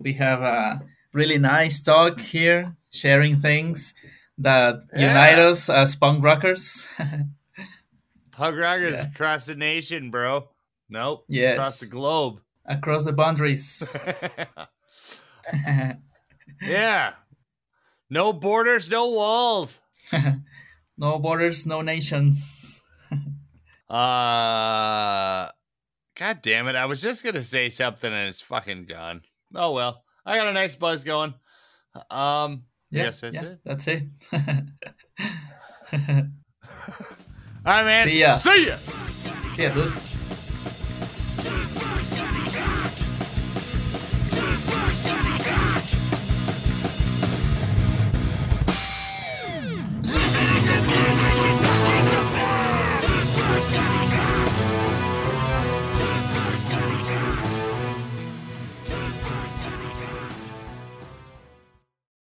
[SPEAKER 6] We have a really nice talk here, sharing things that unite us as punk rockers.
[SPEAKER 1] punk rockers
[SPEAKER 6] Yeah.
[SPEAKER 1] across the nation, bro. Nope.
[SPEAKER 6] Yes.
[SPEAKER 1] Across the globe.
[SPEAKER 6] Across the boundaries.
[SPEAKER 1] yeah. No borders, no walls.
[SPEAKER 6] no borders, no nations.
[SPEAKER 1] Uh God damn it. I was just gonna say something and it's fucking gone. Oh well. I got a nice buzz going. Um
[SPEAKER 6] Yeah,
[SPEAKER 1] yes, that's
[SPEAKER 6] yeah,
[SPEAKER 1] it.
[SPEAKER 6] That's it.
[SPEAKER 1] All right, man.
[SPEAKER 6] See ya.
[SPEAKER 1] See ya.
[SPEAKER 6] See ya, dude.